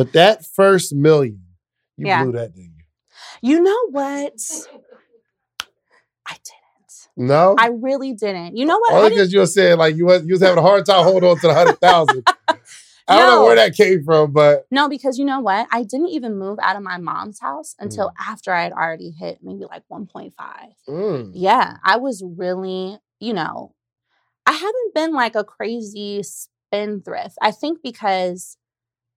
But that first million, you Yeah. blew that, didn't you? You know what? I didn't. No. I really didn't. You know what? Only because you were saying like you was you was having a hard time holding on to the hundred thousand. I don't know where that came from, but No, because you know what? I didn't even move out of my mom's house until Mm. after I had already hit maybe like 1.5. mm, Yeah, I was really, you know, I haven't been like a crazy spendthrift. I think because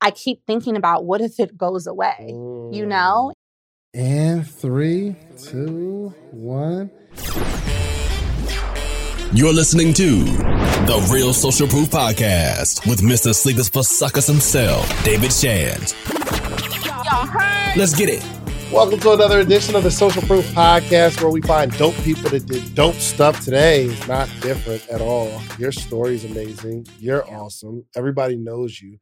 I keep thinking about what if it goes away, you know? And three, two, one. You're listening to The Real Social Proof Podcast with Mr. Sleepers for Suckers himself, David Shands. Let's get it. Welcome to another edition of the Social Proof Podcast, where we find dope people that did dope stuff. Today is not different at all. Your story is amazing. You're awesome. Everybody knows you.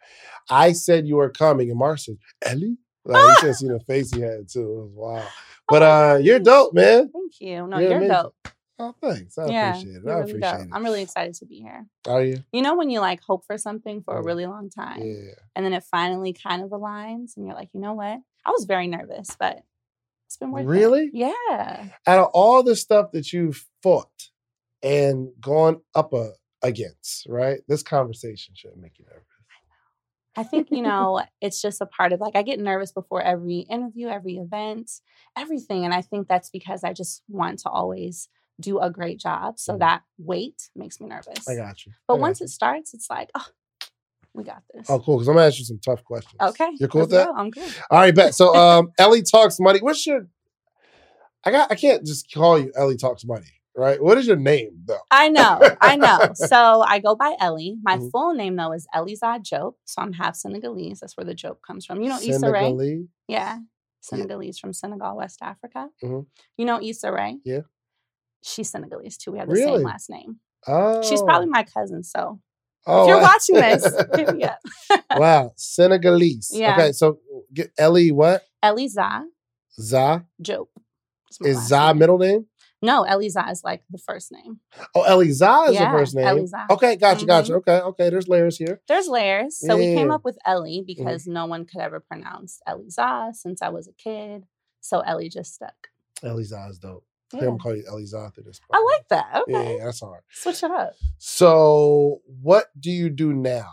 I said you were coming, and Mark said, "Ellie." Like, you should have seen the face he had too. It was wild. But uh, you're dope, man. Thank you. No, You're you're, dope. Oh, thanks. I yeah, appreciate it. I really appreciate dope. it. I'm really excited to be here. Are you? You know when you like hope for something for a Mm. really long time Yeah. and then it finally kind of aligns and you're like, you know what? I was very nervous, but it's been worth it. Really? Yeah. Out of all the stuff that you've fought and gone up a, against, right? This conversation should make you nervous. I think, you know, it's just a part of like I get nervous before every interview, every event, everything. And I think that's because I just want to always do a great job. So Mhm. that weight makes me nervous. I got you. But got once you. it starts, it's like, oh, we got this. Oh, cool. Because I'm gonna ask you some tough questions. Okay. You're cool with that? go. I'm good. All right, bet. So um Ellie talks money. What's your I got I can't just call you Ellie talks money, right? What is your name though? I know, I know. So I go by Ellie. My Mhm. full name though is Eliza Diop. So I'm half Senegalese. That's where the joke comes from. You know Issa Rae? Senegalese? Yeah. Senegalese from Senegal, West Africa. Mhm. You know Issa Rae? Yeah. She's Senegalese too. We have the Really? same last name. Oh. She's probably my cousin. So oh, if you're watching this, wow. Senegalese. Yeah. Okay, so get Ellie what? Ellie Za? Diop. my Is Za name. middle name? No, Eliza is like the first name. Oh, Ellie Za is Yeah, the first name. Ellie Za. Okay, gotcha, gotcha. Mhm. Okay, okay. There's layers here. There's layers. So we came Mm-hmm. up with Ellie because no one could ever pronounce Eliza since I was a kid. So Ellie just stuck. Ellie Za is dope. I think Yeah. I'm gonna call you Ellie Za through this. I like that. Okay. yeah, that's hard. Switch it up. So, what do you do now?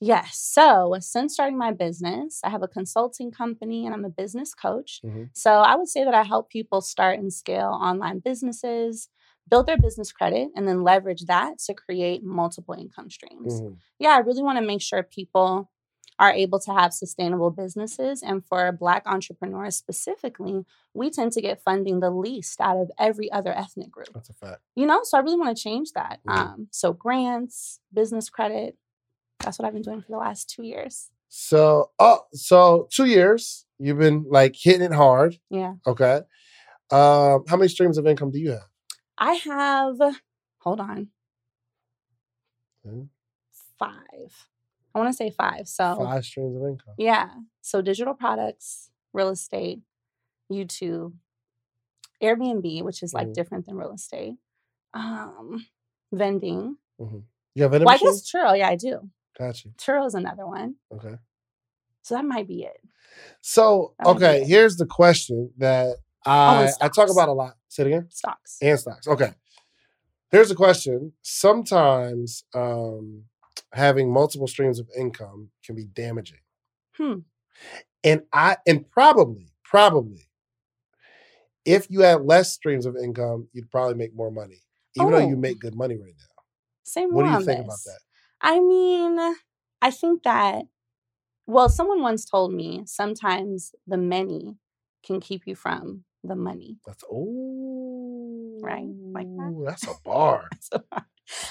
Yes. So since starting my business, I have a consulting company and I'm a business coach. Mhm. So I would say that I help people start and scale online businesses, build their business credit, and then leverage that to create multiple income streams. Mhm. yeah, I really want to make sure people are able to have sustainable businesses. And for Black entrepreneurs specifically, we tend to get funding the least out of every other ethnic group. That's a fact. You know, so I really want to change that. Mhm. Um, so grants, business credit, that's what I've been doing for the last two years. So, oh, so two years you've been like hitting it hard. Yeah. Okay. Um, how many streams of income do you have? I have, hold on, Mhm. five. I want to say five. So, Five streams of income. Yeah. So digital products, real estate, YouTube, Airbnb, which is like Mhm. different than real estate. Um, vending. You have vending Well, I guess Turo. Yeah, I do. Gotcha. Turo is another one. Okay. So that might be it. So, That okay, it. here's the question that I I talk about a lot. Say it again. Stocks. And stocks. Okay. Here's the question. Sometimes um, having multiple streams of income can be damaging. Hmm. And I and probably, probably, if you had less streams of income, you'd probably make more money. Even though you Oh. make good money right now. Say What more do you think about that? I mean, I think that, well, someone once told me sometimes the many can keep you from the money. That's oh Right? Like that? That's a bar. So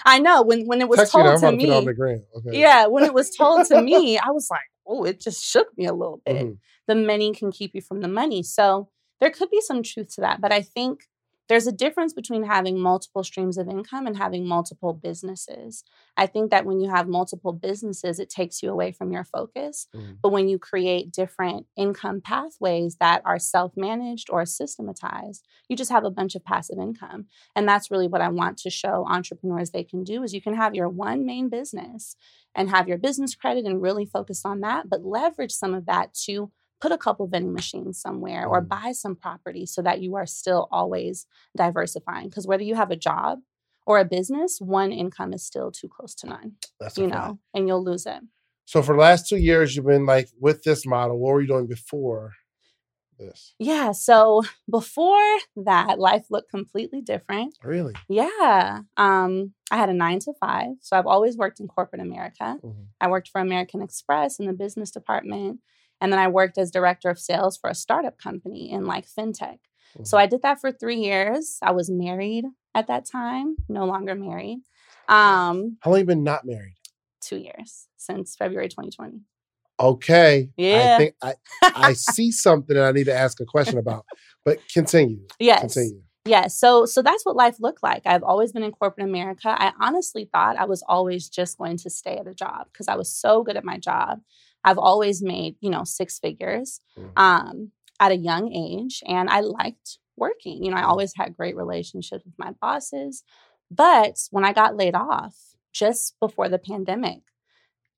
I know when when it was Text told to me. Okay. Yeah, when it was told to me, I was like, oh, it just shook me a little bit. Mhm. The many can keep you from the money. So there could be some truth to that. But I think there's a difference between having multiple streams of income and having multiple businesses. I think that when you have multiple businesses, it takes you away from your focus. Mm. But when you create different income pathways that are self managed or systematized, you just have a bunch of passive income. And that's really what I want to show entrepreneurs they can do is you can have your one main business and have your business credit and really focus on that, but leverage some of that to put a couple vending machines somewhere or Mm. buy some property so that you are still always diversifying. Because whether you have a job or a business, one income is still too close to none, That's you fact. know, and you'll lose it. So for the last two years, you've been like with this model. What were you doing before this? Yeah. So before that, life looked completely different. Really? Yeah. Um, I had a nine to five. So I've always worked in corporate America. Mhm. I worked for American Express in the business department. And then I worked as director of sales for a startup company in like fintech. So Mhm. I did that for three years. I was married at that time, no longer married. Um, How long have you been not married? two years since February 2020. Okay. Yeah. I think I, I see something that I need to ask a question about. But continue. yes. Continue. Yeah, so so that's what life looked like. I've always been in corporate America. I honestly thought I was always just going to stay at a job because I was so good at my job. I've always made, you know, six figures Mhm. um, at a young age, and I liked working. You know, I Mhm. always had great relationships with my bosses. But when I got laid off just before the pandemic,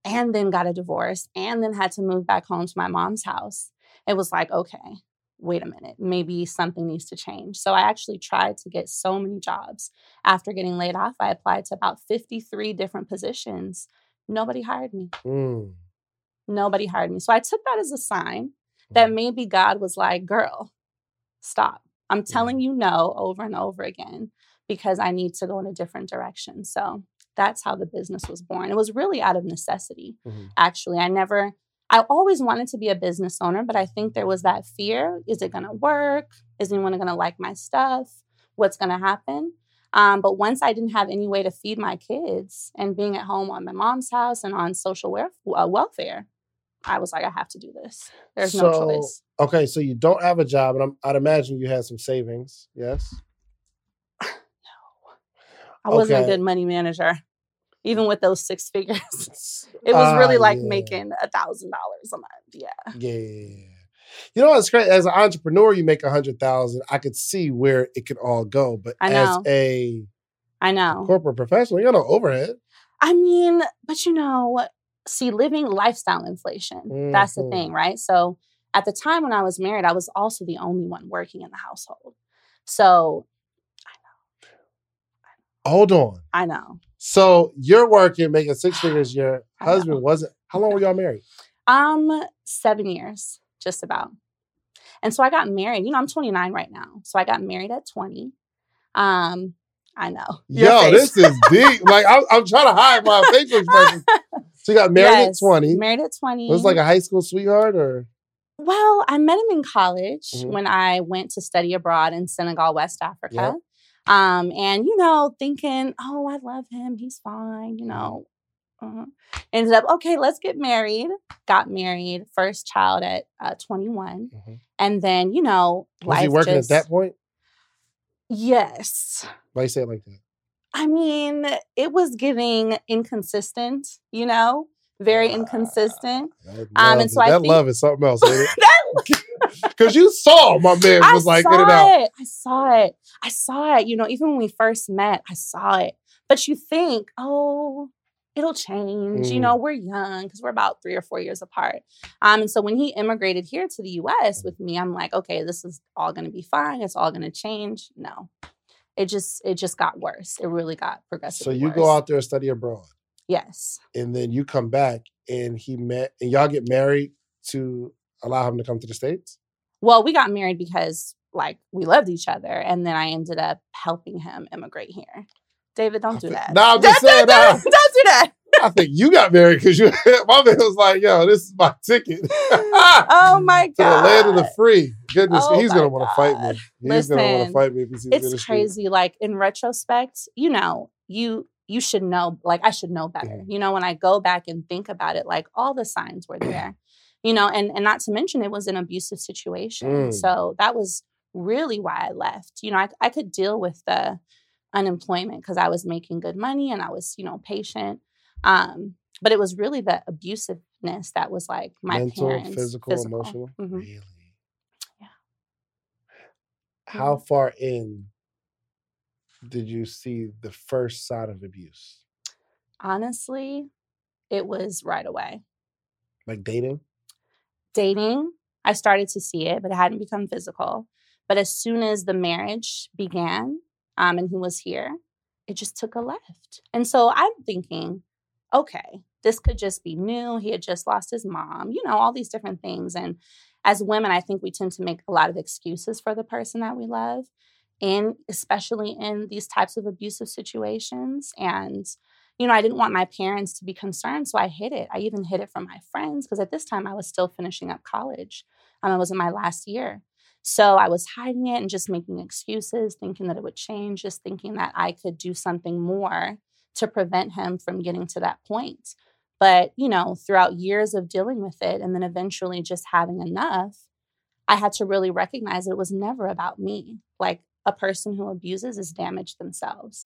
and then got a divorce, and then had to move back home to my mom's house, it was like, okay, wait a minute, maybe something needs to change. So I actually tried to get so many jobs. After getting laid off, I applied to about 53 different positions. Nobody hired me. Mm. Nobody hired me. So I took that as a sign that Mhm. maybe God was like, girl, stop. I'm telling you no over and over again because I need to go in a different direction. So that's how the business was born. It was really out of necessity, Mhm. actually. I never, I always wanted to be a business owner, but I think there was that fear is it going to work? Is anyone going to like my stuff? What's going to happen? Um, but once I didn't have any way to feed my kids and being at home on my mom's house and on social uh, welfare, I was like, I have to do this. There's no choice. Okay, so you don't have a job, and I'm, I'd imagine you had some savings. Yes. No, I wasn't okay. a good money manager, even with those six figures. It was really Ah, like yeah. making a thousand dollars a month. Yeah. Yeah. You know what's great? As an entrepreneur, you make a hundred thousand. I could see where it could all go, but I as a I know. corporate professional, you got no overhead. I mean, but you know, see, living lifestyle inflation, that's the thing, right? So at the time when I was married, I was also the only one working in the household. So I know. Hold on. I know. So you're working, making six figures. Your husband wasn't. How long were y'all married? Um, seven years, just about. And so I got married. You know, I'm 29 right now. So I got married at 20. Um, I know. Yo, this is deep. like I'm, I'm trying to hide my facial expression. So you got married Yes, at 20. Married at 20. Was it like a high school sweetheart or? Well, I met him in college Mhm. when I went to study abroad in Senegal, West Africa. Um, and you know, thinking, oh, I love him, he's fine, you know. Uh, ended up, okay, let's get married. Got married, first child at uh, 21. Mhm. And then, you know, Was life Was he working just, at that point? Yes. Why you say it like that? I mean, it was giving inconsistent, you know, very inconsistent. That Um, and so I think- love is something else. Because you saw my man I was like saw in and out. it. I saw it. I saw it. You know, even when we first met, I saw it. But you think, oh, it'll change. You Mm. know, we're young because we're about three or four years apart. Um, and so when he immigrated here to the U.S. with me, I'm like, okay, this is all going to be fine. It's all going to change. No, it just it just got worse. It really got progressive. So progressively. you go out there and study abroad, Yes. and then you come back, and he met, and y'all get married to allow him to come to the states. Well, we got married because like we loved each other, and then I ended up helping him immigrate here. David, don't do that. No, I'm just saying. don't, don't do that. I think you got married because you. my man was like, "Yo, this is my ticket oh my god. To the land of the free." Goodness, Oh he's gonna want to fight me. He's gonna want to fight me if he sees me in the It's street. crazy. Like in retrospect, you know, you you should know. Like I should know better. You know, when I go back and think about it, like all the signs were there. You know, and and not to mention it was an abusive situation. Mm. So that was really why I left. You know, I, I could deal with the unemployment because I was making good money and I was, you know, patient. Um, but it was really the abusiveness that was like my Mental, parents. physical, emotional. Mhm. Really? Yeah. How far in did you see the first sign of abuse? Honestly, it was right away. Like dating? dating, I started to see it, but it hadn't become physical. But as soon as the marriage began um, and he was here, it just took a left. And so I'm thinking, okay, this could just be new. He had just lost his mom, you know, all these different things. And as women, I think we tend to make a lot of excuses for the person that we love, and especially in these types of abusive situations. And you know, I didn't want my parents to be concerned, so I hid it. I even hid it from my friends because at this time I was still finishing up college. Um, I was in my last year. So I was hiding it and just making excuses, thinking that it would change, just thinking that I could do something more to prevent him from getting to that point. But, you know, throughout years of dealing with it and then eventually just having enough, I had to really recognize it was never about me. Like a person who abuses is damaged themselves.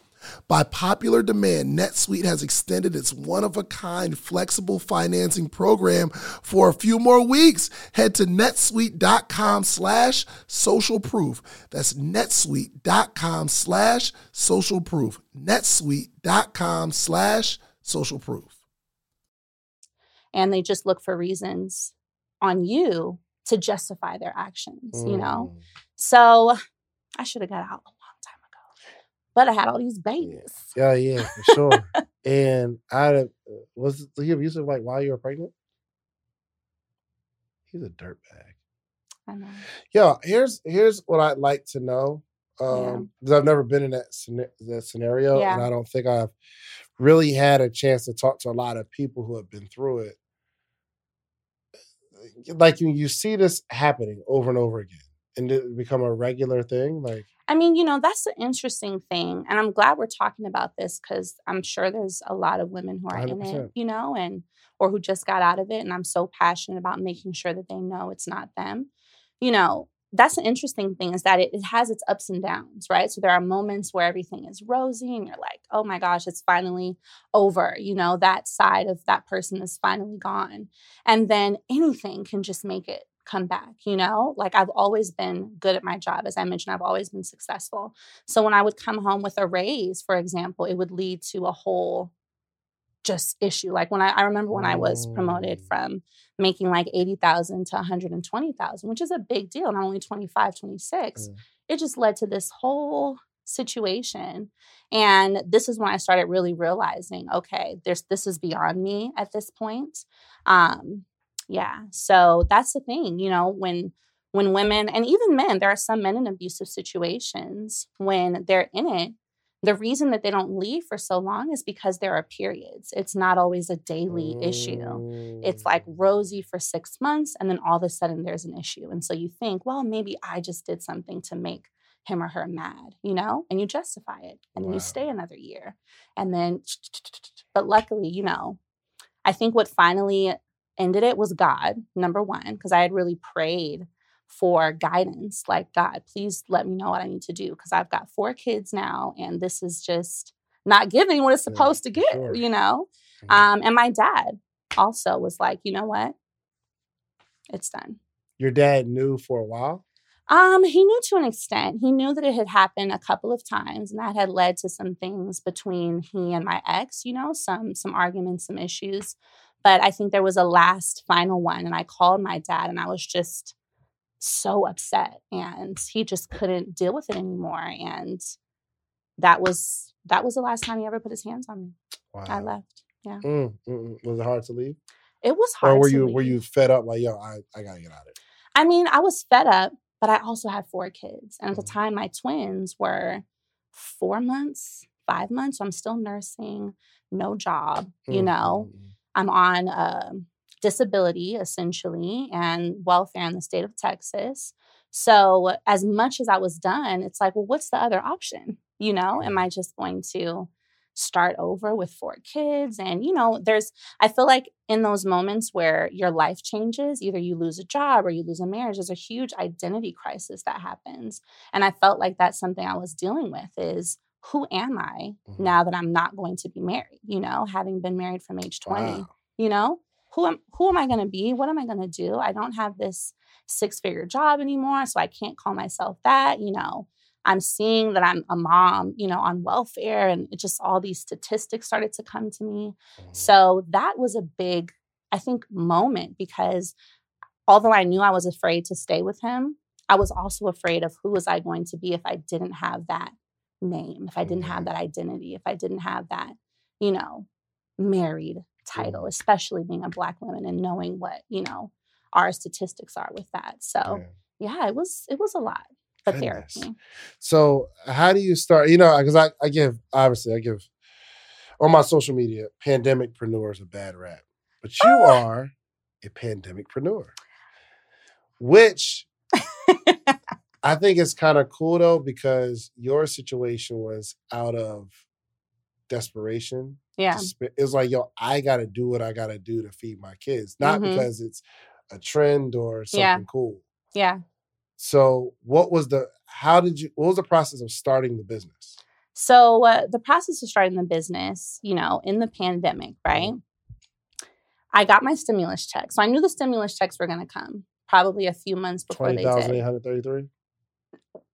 By popular demand, NetSuite has extended its one of a kind flexible financing program for a few more weeks. Head to netsuite.com slash social proof. That's netsuite.com slash social proof. netsuite.com slash social proof. And they just look for reasons on you to justify their actions, you know? Mm. So I should have got out a long time ago. But I had all these babies. Yeah, yeah, for sure. and I was he abusive like while you were pregnant? He's a dirtbag. I know. Yeah, here's here's what I'd like to know. Yeah. Um, because I've never been in that that scenario, and I don't think I've really had a chance to talk to a lot of people who have been through it. Like you, you see this happening over and over again, and it become a regular thing? Like, I mean, you know, that's the interesting thing. And I'm glad we're talking about this because I'm sure there's a lot of women who are in it, you know, and or who just got out of it. And I'm so passionate about making sure that they know it's not them. You know, that's the interesting thing is that it, it has its ups and downs, right? So there are moments where everything is rosy and you're like, oh my gosh, it's finally over. You know, that side of that person is finally gone. And then anything can just make it come back, you know? Like I've always been good at my job. As I mentioned, I've always been successful. So when I would come home with a raise, for example, it would lead to a whole just issue. Like when I, I remember when I was promoted from making like 80,000 to 120,000, which is a big deal. And I'm only 25, 26. Mm. It just led to this whole situation. And this is when I started really realizing, okay, there's this is beyond me at this point. Um, yeah. So that's the thing, you know, when when women and even men, there are some men in abusive situations when they're in it, the reason that they don't leave for so long is because there are periods. It's not always a daily issue. It's like Mm. rosy for six months, and then all of a sudden there's an issue. And so you think, well, maybe I just did something to make him or her mad, you know, and you justify it and then you stay another year. And then, but luckily, you know, I think what finally ended it was God, number one, because I had really prayed for guidance like, God, please let me know what I need to do because I've got four kids now and this is just not giving what it's Yeah, supposed to give, sure. you know? Mhm. Um, and my dad also was like, you know what? It's done. Your dad knew for a while. Um, he knew to an extent. He knew that it had happened a couple of times, and that had led to some things between he and my ex. You know, some some arguments, some issues. But I think there was a last final one, and I called my dad, and I was just so upset, and he just couldn't deal with it anymore. And that was that was the last time he ever put his hands on me. Wow. I left. Mm, mm, mm. Was it hard to leave, It was hard. or were you were you fed up? Like, yo, I, I gotta get out of it. I mean, I was fed up, but I also had four kids. And at the Mhm. time, my twins were four months, five months. So I'm still nursing, no job, you Mm, know. mm, mm. I'm on um disability essentially and welfare in the state of Texas. So, as much as I was done, it's like, well, what's the other option? You know, am Mhm. I just going to start over with four kids? And, you know, there's, I feel like in those moments where your life changes, either you lose a job or you lose a marriage, there's a huge identity crisis that happens. And I felt like that's something I was dealing with is who am I Mhm. now that I'm not going to be married? You know, having been married from age 20 Wow. you know who am who am i going to be what am i going to do i don't have this six figure job anymore so i can't call myself that you know i'm seeing that i'm a mom you know on welfare and it just all these statistics started to come to me Mhm. so that was a big i think moment because although i knew i was afraid to stay with him i was also afraid of who was i going to be if i didn't have that name if i didn't have Mhm. that identity if i didn't have that you know married title Mhm. especially being a black woman and knowing what you know our statistics are with that so Yeah. yeah it was it was a lot but Goodness. therapy So how do you start? You know, because I, I give obviously I give on my social media pandemic pandemicpreneurs a bad rap, but you are a pandemic pandemicpreneur, which I think it's kind of cool though because your situation was out of desperation. yeah Despa- It was like, yo, I got to do what I got to do to feed my kids, not Mhm. because it's a trend or something Yeah. cool. yeah So, what was the? How did you? What was the process of starting the business? So uh, the process of starting the business, you know, in the pandemic, right? I got my stimulus check, so I knew the stimulus checks were going to come probably a few months before Twenty they did.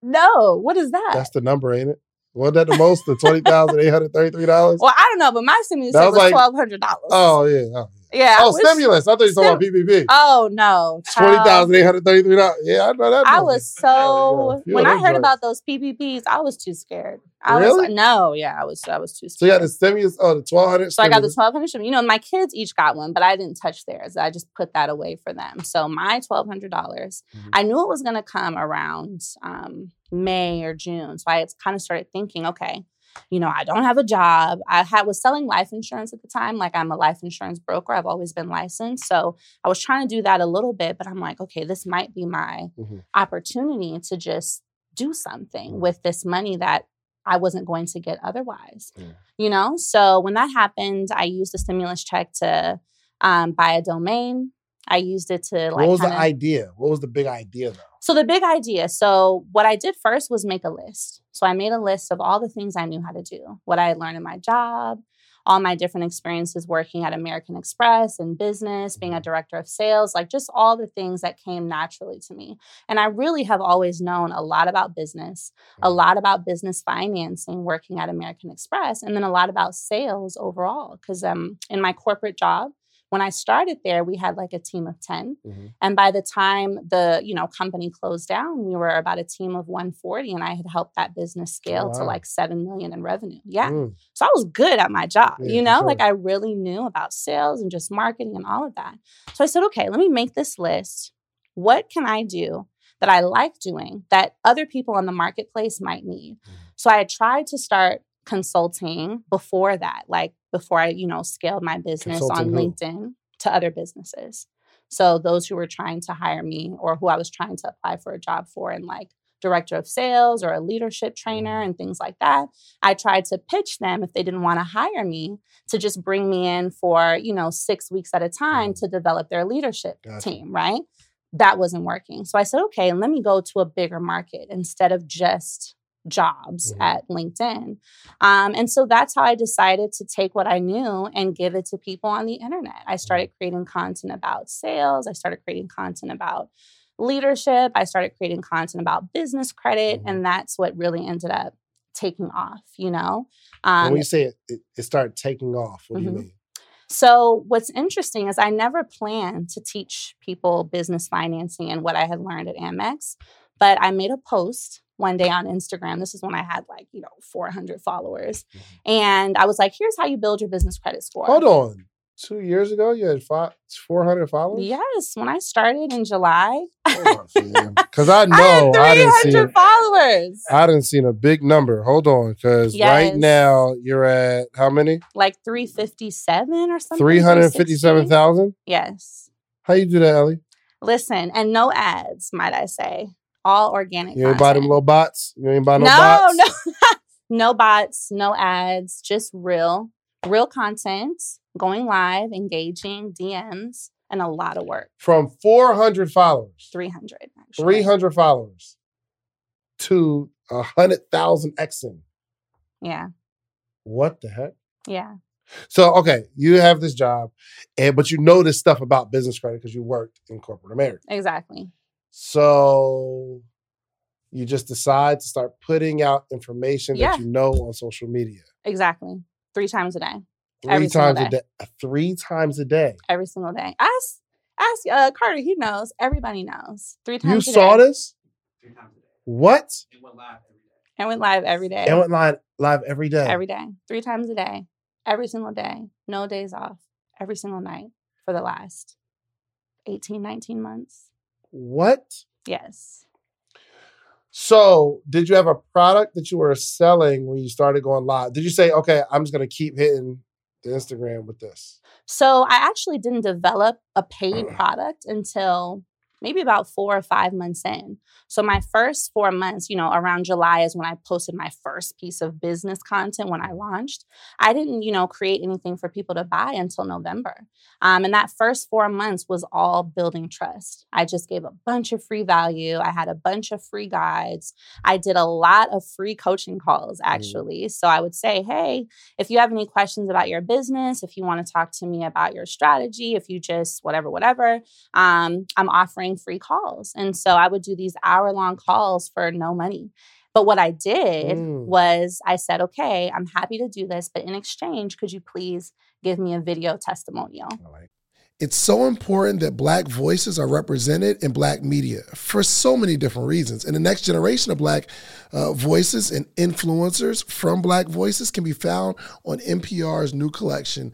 No, what is that? That's the number, ain't it? Wasn't that the most? The twenty thousand eight hundred thirty-three dollars. well, I don't know, but my stimulus check was was like- twelve hundred dollars. Oh yeah. Oh, yeah. oh which- stimulus. I thought you were talking about PPP. Oh no, Twenty thousand eight hundred thirty-three dollars. Yeah, I know that. I number. was so yeah. when I heard about those PPPs, I was too scared. I Really? was no, yeah, I was I was too scared. So you got the stimulus. Oh, the twelve hundred. So I got the twelve hundred. You know, my kids each got one, but I didn't touch theirs. I just put that away for them. So my twelve hundred dollars, Mhm. I knew it was going to come around um, May or June. So I kind of started thinking, okay, you know, I don't have a job. I had was selling life insurance at the time. Like I'm a life insurance broker. I've always been licensed. So I was trying to do that a little bit, but I'm like, okay, this might be my Mhm. opportunity to just do something Mhm. with this money that I wasn't going to get otherwise. You know, so when that happened, I used the stimulus check to um, buy a domain. I used it to like what was kinda- the idea? What was the big idea though? so the big idea. So what I did first was make a list. So I made a list of all the things I knew how to do, what I had learned in my job, all my different experiences working at American Express and business, being a Mhm. director of sales, like just all the things that came naturally to me. And I really have always known a lot about business, a lot about business financing working at American Express, and then a lot about sales overall. Because um, in my corporate job, when I started there, we had like a team of 10. Mhm. And by the time the, you know, company closed down, we were about a team of 140 and I had helped that business scale to like 7 million in revenue. Yeah. Mm. So I was good at my job, Yeah, you know, sure. like I really knew about sales and just marketing and all of that. So I said, okay, let me make this list. What can I do that I like doing that other people on the marketplace might need? Mhm. So I had tried to start consulting before that, like before I, you know, scaled my business on Consulting who? LinkedIn to other businesses. So those who were trying to hire me or who I was trying to apply for a job for and like director of sales or a leadership trainer mm-hmm. and things like that. I tried to pitch them if they didn't want to hire me to just bring me in for, you know, six weeks at a time mm-hmm. to develop their leadership Gotcha. team, right? That wasn't working. So I said, okay, let me go to a bigger market instead of just jobs Mhm. at LinkedIn. Um, and so that's how I decided to take what I knew and give it to people on the internet. I started creating content about sales. I started creating content about leadership. I started creating content about business credit. Mhm. And that's what really ended up taking off, you know? And Um, when you say it, it, it started taking off, what do Mhm. you mean? so, what's interesting is I never planned to teach people business financing and what I had learned at Amex, but I made a post one day on Instagram. This is when I had like, you know, 400 followers. Mm-hmm. And I was like, here's how you build your business credit score. Hold on. Two years ago, you had five, 400 followers? Yes, when I started in July, Because I I know had I, didn't see 300 followers. I didn't seen a big number. Hold on, because right now you're at how many? Like 357 or something. Three hundred 360? Yes. How you do that, Ellie? Listen, and no ads, might I say. All organic. You ain't buy them little bots. You ain't buy no, no, bots. no, no bots, no ads, just real, real content, going live, engaging, DMs, and a lot of work. From four hundred followers, 300, actually. three hundred followers, to a hundred thousand Xing. Yeah, What the heck? yeah, So okay, you have this job, and but you know this stuff about business credit because you worked in corporate America. exactly. So you just decide to start putting out information Yeah. that you know on social media. Exactly. Three times a day, Three Every single times a day. day. Three times a day. every single day. Ask, ask uh, Carter. He knows. Everybody knows. Three times. You a saw day. this? What? And went live every day. And went live every day. It went live every day. every day, three times a day, every single day, no days off, every single night for the last 18, 19 months. What? Yes. So, did you have a product that you were selling when you started going live? Did you say, okay, I'm just going to keep hitting the Instagram with this? So I actually didn't develop a paid product until maybe about four or five months in. So my first four months, you know, around July is when I posted my first piece of business content when I launched. I didn't, you know, create anything for people to buy until November. Um, and that first four months was all building trust. I just gave a bunch of free value. I had a bunch of free guides. I did a lot of free coaching calls, actually. So I would say, hey, if you have any questions about your business, if you want to talk to me about your strategy, if you just whatever, whatever, um, I'm offering free calls. And so I would do these hour long calls for no money. But what I did Mm. was I said, okay, I'm happy to do this, but in exchange, could you please give me a video testimonial? It's so important that Black voices are represented in Black media for so many different reasons. And the next generation of Black uh, voices and influencers from Black voices can be found on NPR's new collection,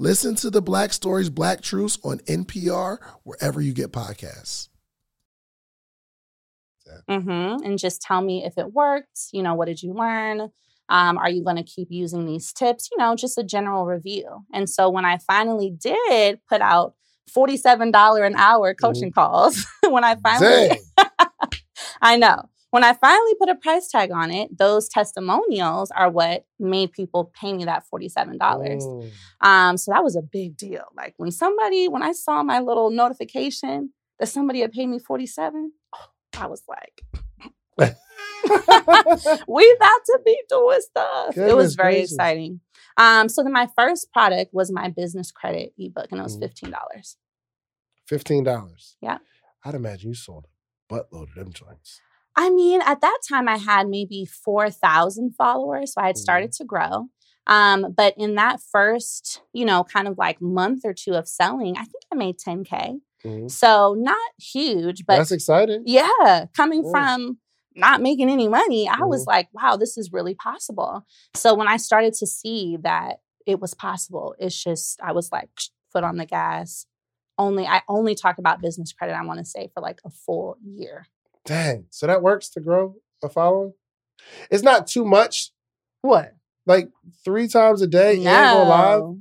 Listen to the Black Stories, Black Truths on NPR, wherever you get podcasts. hmm And just tell me if it worked. You know, what did you learn? Um, are you going to keep using these tips? You know, just a general review. And so when I finally did put out $47 an hour Mm-hmm. coaching calls, when I finally, I know. When I finally put a price tag on it, those testimonials are what made people pay me that $47. Mm. Um, so that was a big deal. Like when somebody, when I saw my little notification that somebody had paid me 47, I was like, we about to be doing stuff. it was very gracious. exciting. Um, so then my first product was my business credit ebook, and it was Mhm. fifteen dollars. Fifteen dollars. Yeah. I'd imagine you sold a buttload of them joints. I mean, at that time, I had maybe four thousand followers, so I had Mhm. started to grow. Um, but in that first, you know, kind of like month or two of selling, I think I made ten k. Mhm. So not huge, but That's exciting. Yeah, coming from not making any money, I was Mhm. like, wow, this is really possible. So when I started to see that it was possible, it's just I was like foot on the gas. Only I only talked about business credit, I want to say, for like a full year. Dang. So that works to grow a following? It's not too much. What? Like three times a day go live. No.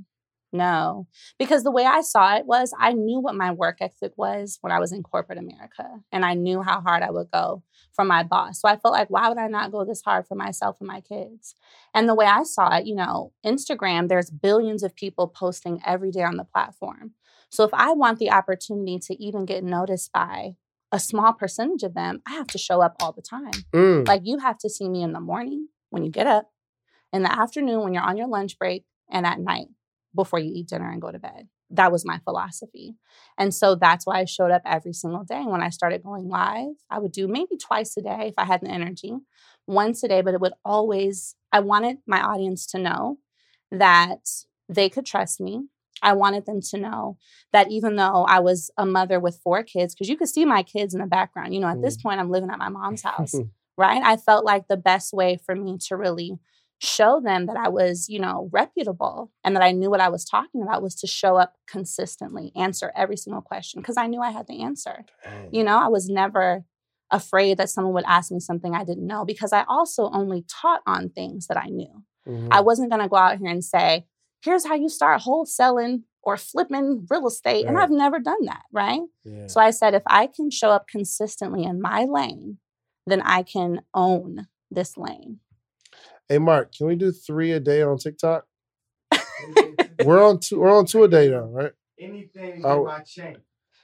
No. Because the way I saw it was I knew what my work ethic was when I was in corporate America. And I knew how hard I would go for my boss. So I felt like, why would I not go this hard for myself and my kids? And the way I saw it, you know, Instagram, there's billions of people posting every day on the platform. So if I want the opportunity to even get noticed by a small percentage of them, I have to show up all the time. Mm. Like you have to see me in the morning when you get up, in the afternoon when you're on your lunch break, and at night before you eat dinner and go to bed. That was my philosophy. And so that's why I showed up every single day. When I started going live, I would do maybe twice a day if I had the energy, once a day, but it would always, I wanted my audience to know that they could trust me. I wanted them to know that even though I was a mother with four kids, because you could see my kids in the background, you know, at this point, I'm living at my mom's house right? I felt like the best way for me to really show them that I was, you know, reputable and that I knew what I was talking about was to show up consistently, answer every single question because I knew I had the answer. Dang. You know, I was never afraid that someone would ask me something I didn't know because I also only taught on things that I knew. Mhm. I wasn't going to go out here and say, here's how you start wholesaling or flipping real estate. And I've never done that, right? Yeah. So I said, if I can show up consistently in my lane, then I can own this lane. Hey Mark, can we do three a day on TikTok? We're on two. We're on two a day now, right? Anything Oh. in my chain.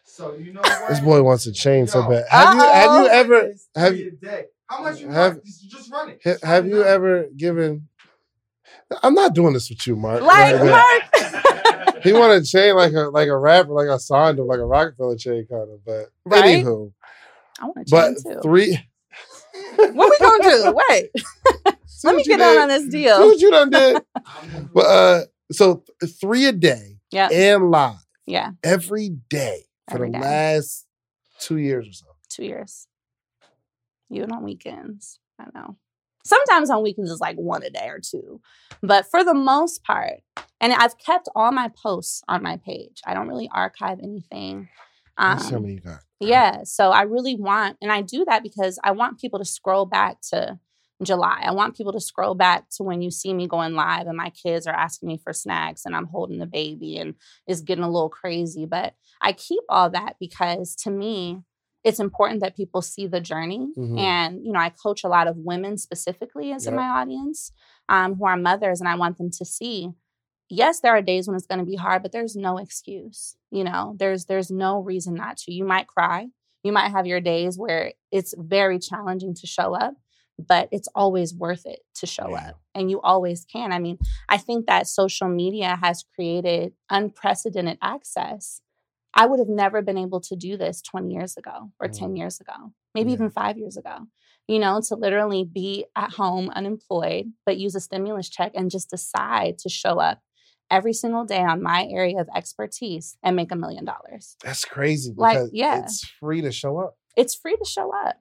So you know what? This boy wants a chain so bad. Have you have you ever have three a day. How much you have- Just, just run it. Just have run you now. ever given? I'm not doing this with you, Mark. Like, Like. Mark. He wanted a chain like a like a rapper, like a Sandra, like a Roc-A-Fella chain kind of. But Right? anywho, I want to but chain too. three. what we gonna do? Wait, let me get on did? on this See deal. what you done did. But uh, so three a day Yeah, and live yeah, every day for Every the day. last two years or so. two years. Even on weekends, I know. Sometimes on weekends it's like one a day or two, but for the most part, and I've kept all my posts on my page. I don't really archive anything. Let's how Um, many you got. Yeah. So I really want, and I do that because I want people to scroll back to July. I want people to scroll back to when you see me going live and my kids are asking me for snacks and I'm holding the baby and it's getting a little crazy. But I keep all that because to me, it's important that people see the journey. Mhm. And, you know, I coach a lot of women specifically as in my audience um, who are mothers, and I want them to see yes there are days when it's going to be hard but there's no excuse you know there's there's no reason not to you might cry you might have your days where it's very challenging to show up but it's always worth it to show Yeah. up and you always can i mean i think that social media has created unprecedented access i would have never been able to do this 20 years ago or 10 Mm. years ago maybe Yeah. even 5 years ago you know, to literally be at home unemployed, but use a stimulus check and just decide to show up every single day on my area of expertise and make a million dollars. That's crazy Like, yeah. it's free to show up. It's free to show up.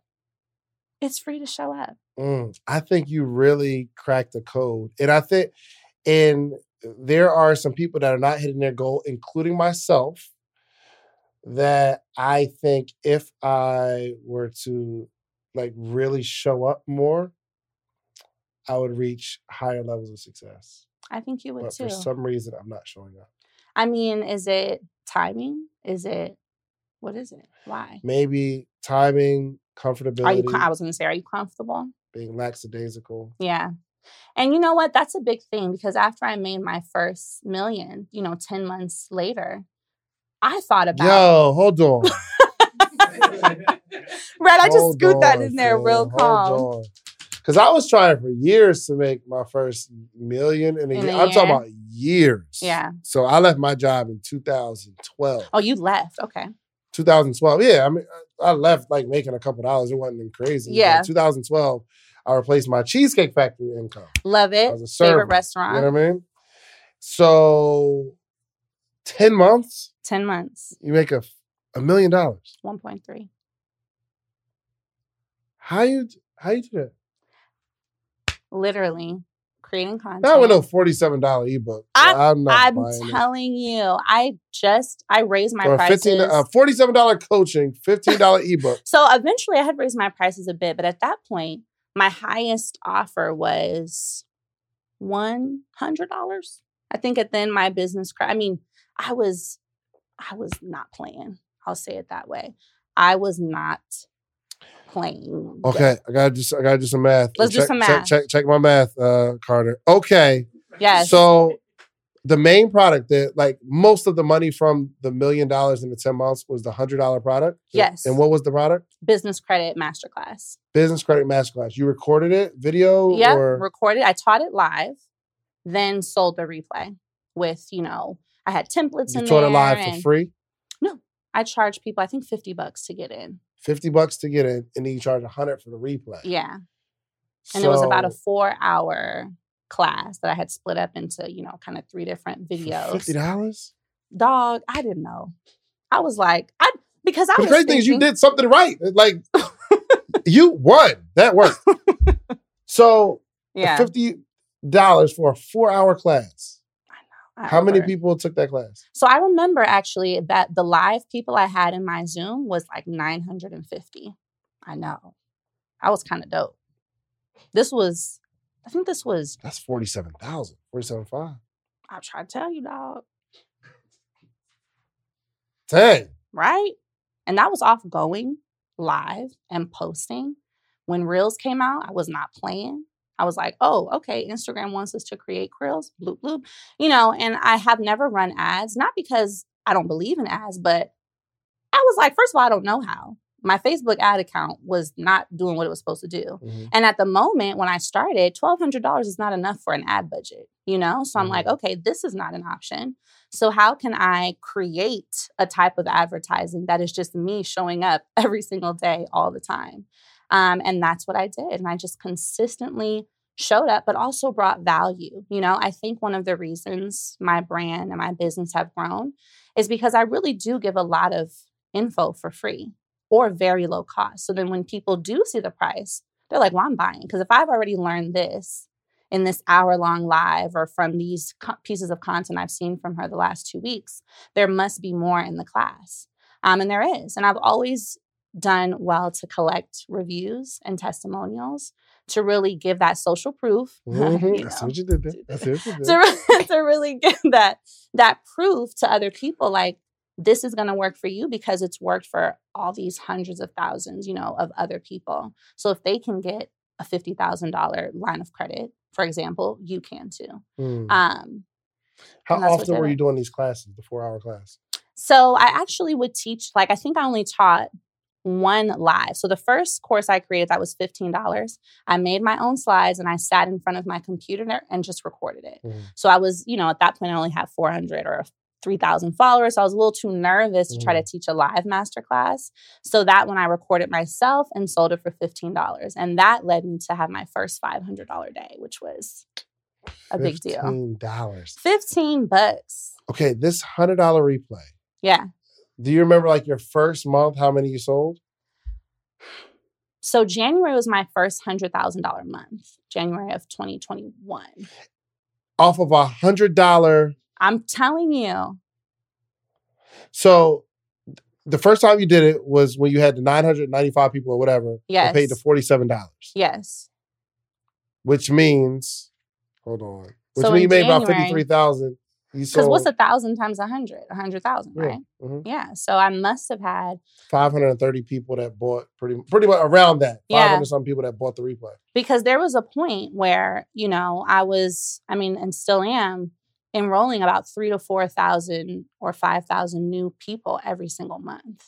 It's free to show up. Mm, I think you really cracked the code. And I think, and there are some people that are not hitting their goal, including myself, that I think if I were to like really show up more, I would reach higher levels of success. I think you would But too. for some reason, I'm not showing up. I mean, is it timing? Is it what is it? Why? Maybe timing, comfortability, Are you? I was going to say, are you comfortable? being lackadaisical. Yeah. And you know what? That's a big thing because after I made my first million, you know, 10 months later, I thought about Yo, hold on. Right, I just scoot that in there real calm. Because I was trying for years to make my first million in a In year. a I'm talking about years. Yeah. So I left my job in 2012. Oh, you left. Okay. 2012. Yeah, I mean, I left like making a couple dollars. It wasn't crazy. Yeah. in 2012, I replaced my Cheesecake Factory income. Love it. was a server. Favorite You know what I mean? So, 10 months, 10 months. you make a, a million dollars. 1.3. How you how you do that? Literally creating content. Not with no forty-seven dollar ebook. I- I'm not I'm buying it. telling you, I just I raised my For prices. 15, uh, forty-seven dollar coaching, fifteen dollar ebook. So eventually I had raised my prices a bit, but at that point, my highest offer was one hundred dollars. I think at then my business cra- I mean, I was I was not playing. I'll say it that way. I was not playing. Okay, I gotta s- I gotta do some math. Let's do some math. Check, check, my math, uh, Carter. Okay, Yes. so the main product that like most of the money from the million dollars in the ten months was the hundred dollar product. Yes. And what was the product? business credit masterclass. Business credit masterclass. You recorded it, video, Yep, or recorded. I taught it live, then sold the replay with, you know, I had templates you in taught it live for free. No. I charge people, I think 50 bucks to get in. 50 bucks to get in, and then you charge 100 for the replay. Yeah. And it was about a four hour class that I had split up into, you know, kind of three different videos. $50? Dog, I didn't know. I was like, I because I But was the crazy thing is you did something right. Uh, like you won. That worked. so yeah. fifty dollars for a four hour class. I How many people took that class? So I remember actually that the live people I had in my Zoom was like 950. I know. I was kind of dope. This was, I think this was, That's 47,000. 47,500. I'll try to tell you, dog, Dang. right? And that was off going live and posting. When Reels came out, I was not playing. I was like, oh, okay, Instagram wants us to create Reels, bloop, bloop. You know, and I have never run ads, not because I don't believe in ads, but I was like, first of all, I don't know how. My Facebook ad account was not doing what it was supposed to do. Mhm. And at the moment when I started, $1,200 is not enough for an ad budget, you know? So I'm like, Mhm. okay, this is not an option. So how can I create a type of advertising that is just me showing up every single day, all the time? Um, and that's what I did. And I just consistently showed up, but also brought value. You know, I think one of the reasons my brand and my business have grown is because I really do give a lot of info for free or very low cost. So then when people do see the price, they're like, well, I'm buying. Because if I've already learned this in this hour long live or from these co- pieces of content I've seen from her the last two weeks, there must be more in the class. Um, and there is. And I've always done well to collect reviews and testimonials to really give that social proof. Mhm. you know, what you did there. I see what you did. to, re- to really give that that proof to other people like this is going to work for you because it's worked for all these hundreds of thousands you know of other people so if they can get a $50000 line of credit for example you can too Hmm. um, How that's often were you doing these classes, the four hour class? So I actually would teach, like, I think I only taught one live. So the first course I created that was $15. I made my own slides and I sat in front of my computer and just recorded it. Mhm. So I was, you know, at that point I only had 400 or 3,000 followers. So I was a little too nervous to try to teach a live masterclass. So that when I recorded myself and sold it for $15. And that led me to have my first $500 day, which was a big deal. $15. 15 bucks. Okay, this $100 replay. Yeah. Do you remember like your first month, how many you sold? So January was my first hundred thousand dollar month, January of 2021. Off of a hundred dollar. I'm telling you. So the first time you did it was when you had the 995 people or whatever. Yes. Paid the $47. Yes. Which means, hold on. Which so means you January, made about 53,000 because what's a thousand times a hundred? A hundred thousand, Yeah, right? mhm. Yeah. So I must have had five hundred and thirty people that bought pretty pretty much around that. Yeah. Five hundred some people that bought the replay. because there was a point where you know I was, I mean, and still am enrolling about three to four thousand or five thousand new people every single month.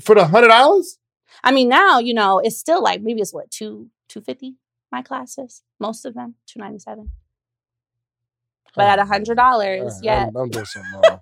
For the hundred dollars? I mean, now you know it's still like maybe it's what two two fifty my classes, most of them two ninety seven. But at a hundred dollars, yeah, I'm, I'm doing something wrong.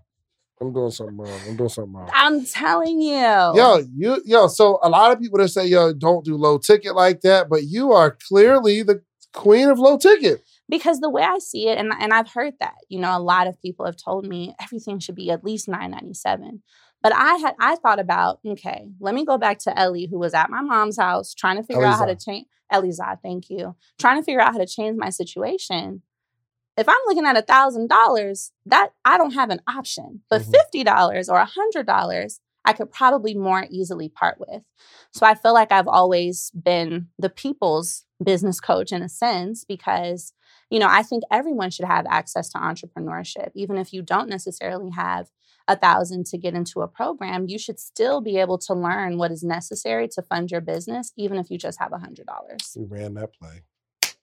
I'm doing something wrong. I'm doing something wrong. I'm telling you, Yo, you yo, so a lot of people that say, yo, don't do low ticket like that, but you are clearly the queen of low ticket. because the way I see it, and and I've heard that, you know, a lot of people have told me everything should be at least nine ninety seven. But I had I thought about okay, let me go back to Ellie, who was at my mom's house trying to figure out how to change Elizad, thank you, trying to figure out how to change my situation. If I'm looking at a thousand dollars, that I don't have an option. But Mhm. fifty dollars or a hundred dollars, I could probably more easily part with. So I feel like I've always been the people's business coach in a sense because you know, I think everyone should have access to entrepreneurship. Even if you don't necessarily have a thousand to get into a program, you should still be able to learn what is necessary to fund your business, even if you just have a hundred dollars. You ran that play.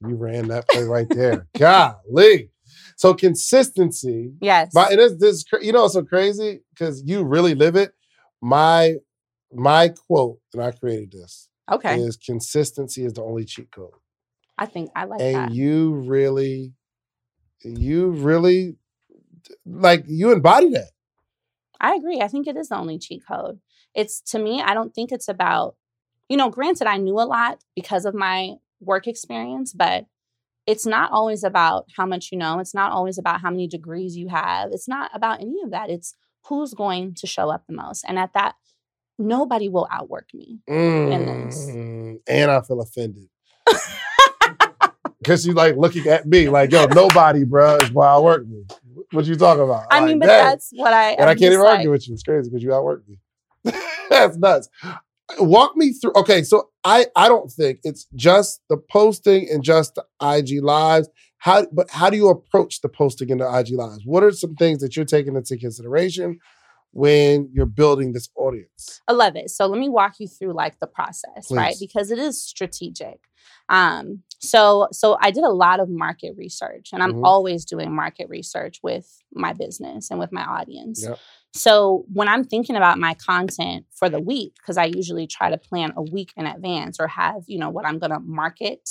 You ran that play right there. Golly. So consistency. Yes. But it is this. You know, so crazy because you really live it. My my quote, and I created this, okay. is consistency is the only cheat code. I think I like and that. And you really you really like you embody that I agree. I think it is the only cheat code. It's to me, I don't think it's about, you know, granted, I knew a lot because of my work experience, but it's not always about how much you know. It's not always about how many degrees you have. It's not about any of that. It's who's going to show up the most. And at that, nobody will outwork me. this. Mm, and i feel offended because you like looking at me like yo nobody bruh is why i work me what you talking about I Like, mean, but dang. that's what I. and i I'm can't even like- argue with you it's crazy because you outwork me that's nuts walk me through okay so i i don't think it's just the posting and just the ig lives how but how do you approach the posting and the ig lives what are some things that you're taking into consideration when you're building this audience I love it. So let me walk you through like the process, right? Because it is strategic. Um, so so I did a lot of market research, and I'm Mhm. always doing market research with my business and with my audience. Yep. So when I'm thinking about my content for the week, because I usually try to plan a week in advance or have you know what I'm going to market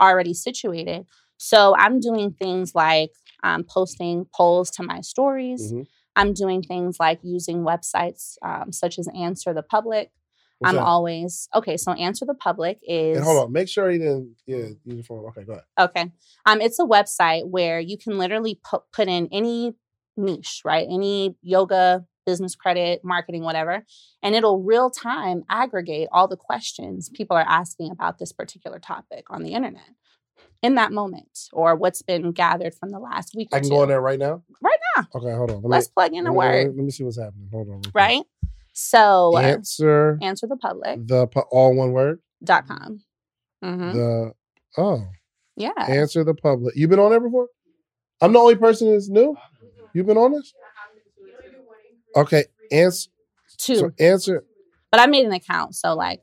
already situated. So I'm doing things like um, posting polls to my stories. Mhm. I'm doing things like using websites um, such as Answer the Public. What's I'm that? always okay. So Answer the Public is and hold on make sure you didn't yeah use your phone okay go ahead okay. Um, it's a website where you can literally put put in any niche, right? Any yoga, business credit, marketing, whatever, and it'll real time aggregate all the questions people are asking about this particular topic on the internet in that moment, or what's been gathered from the last week. I can two. go in there right now. Right now. Okay, hold on. Let Let's plug in a me, word, Let me see what's happening. Hold on. right? So uh, Answer answer the public the pu- all one word. dot com. Mhm. The oh Yeah. answer the public. You've been on there before? I'm the only person that's new. You've been on this? Okay. Answer. Two. So answer. but I made an account, so like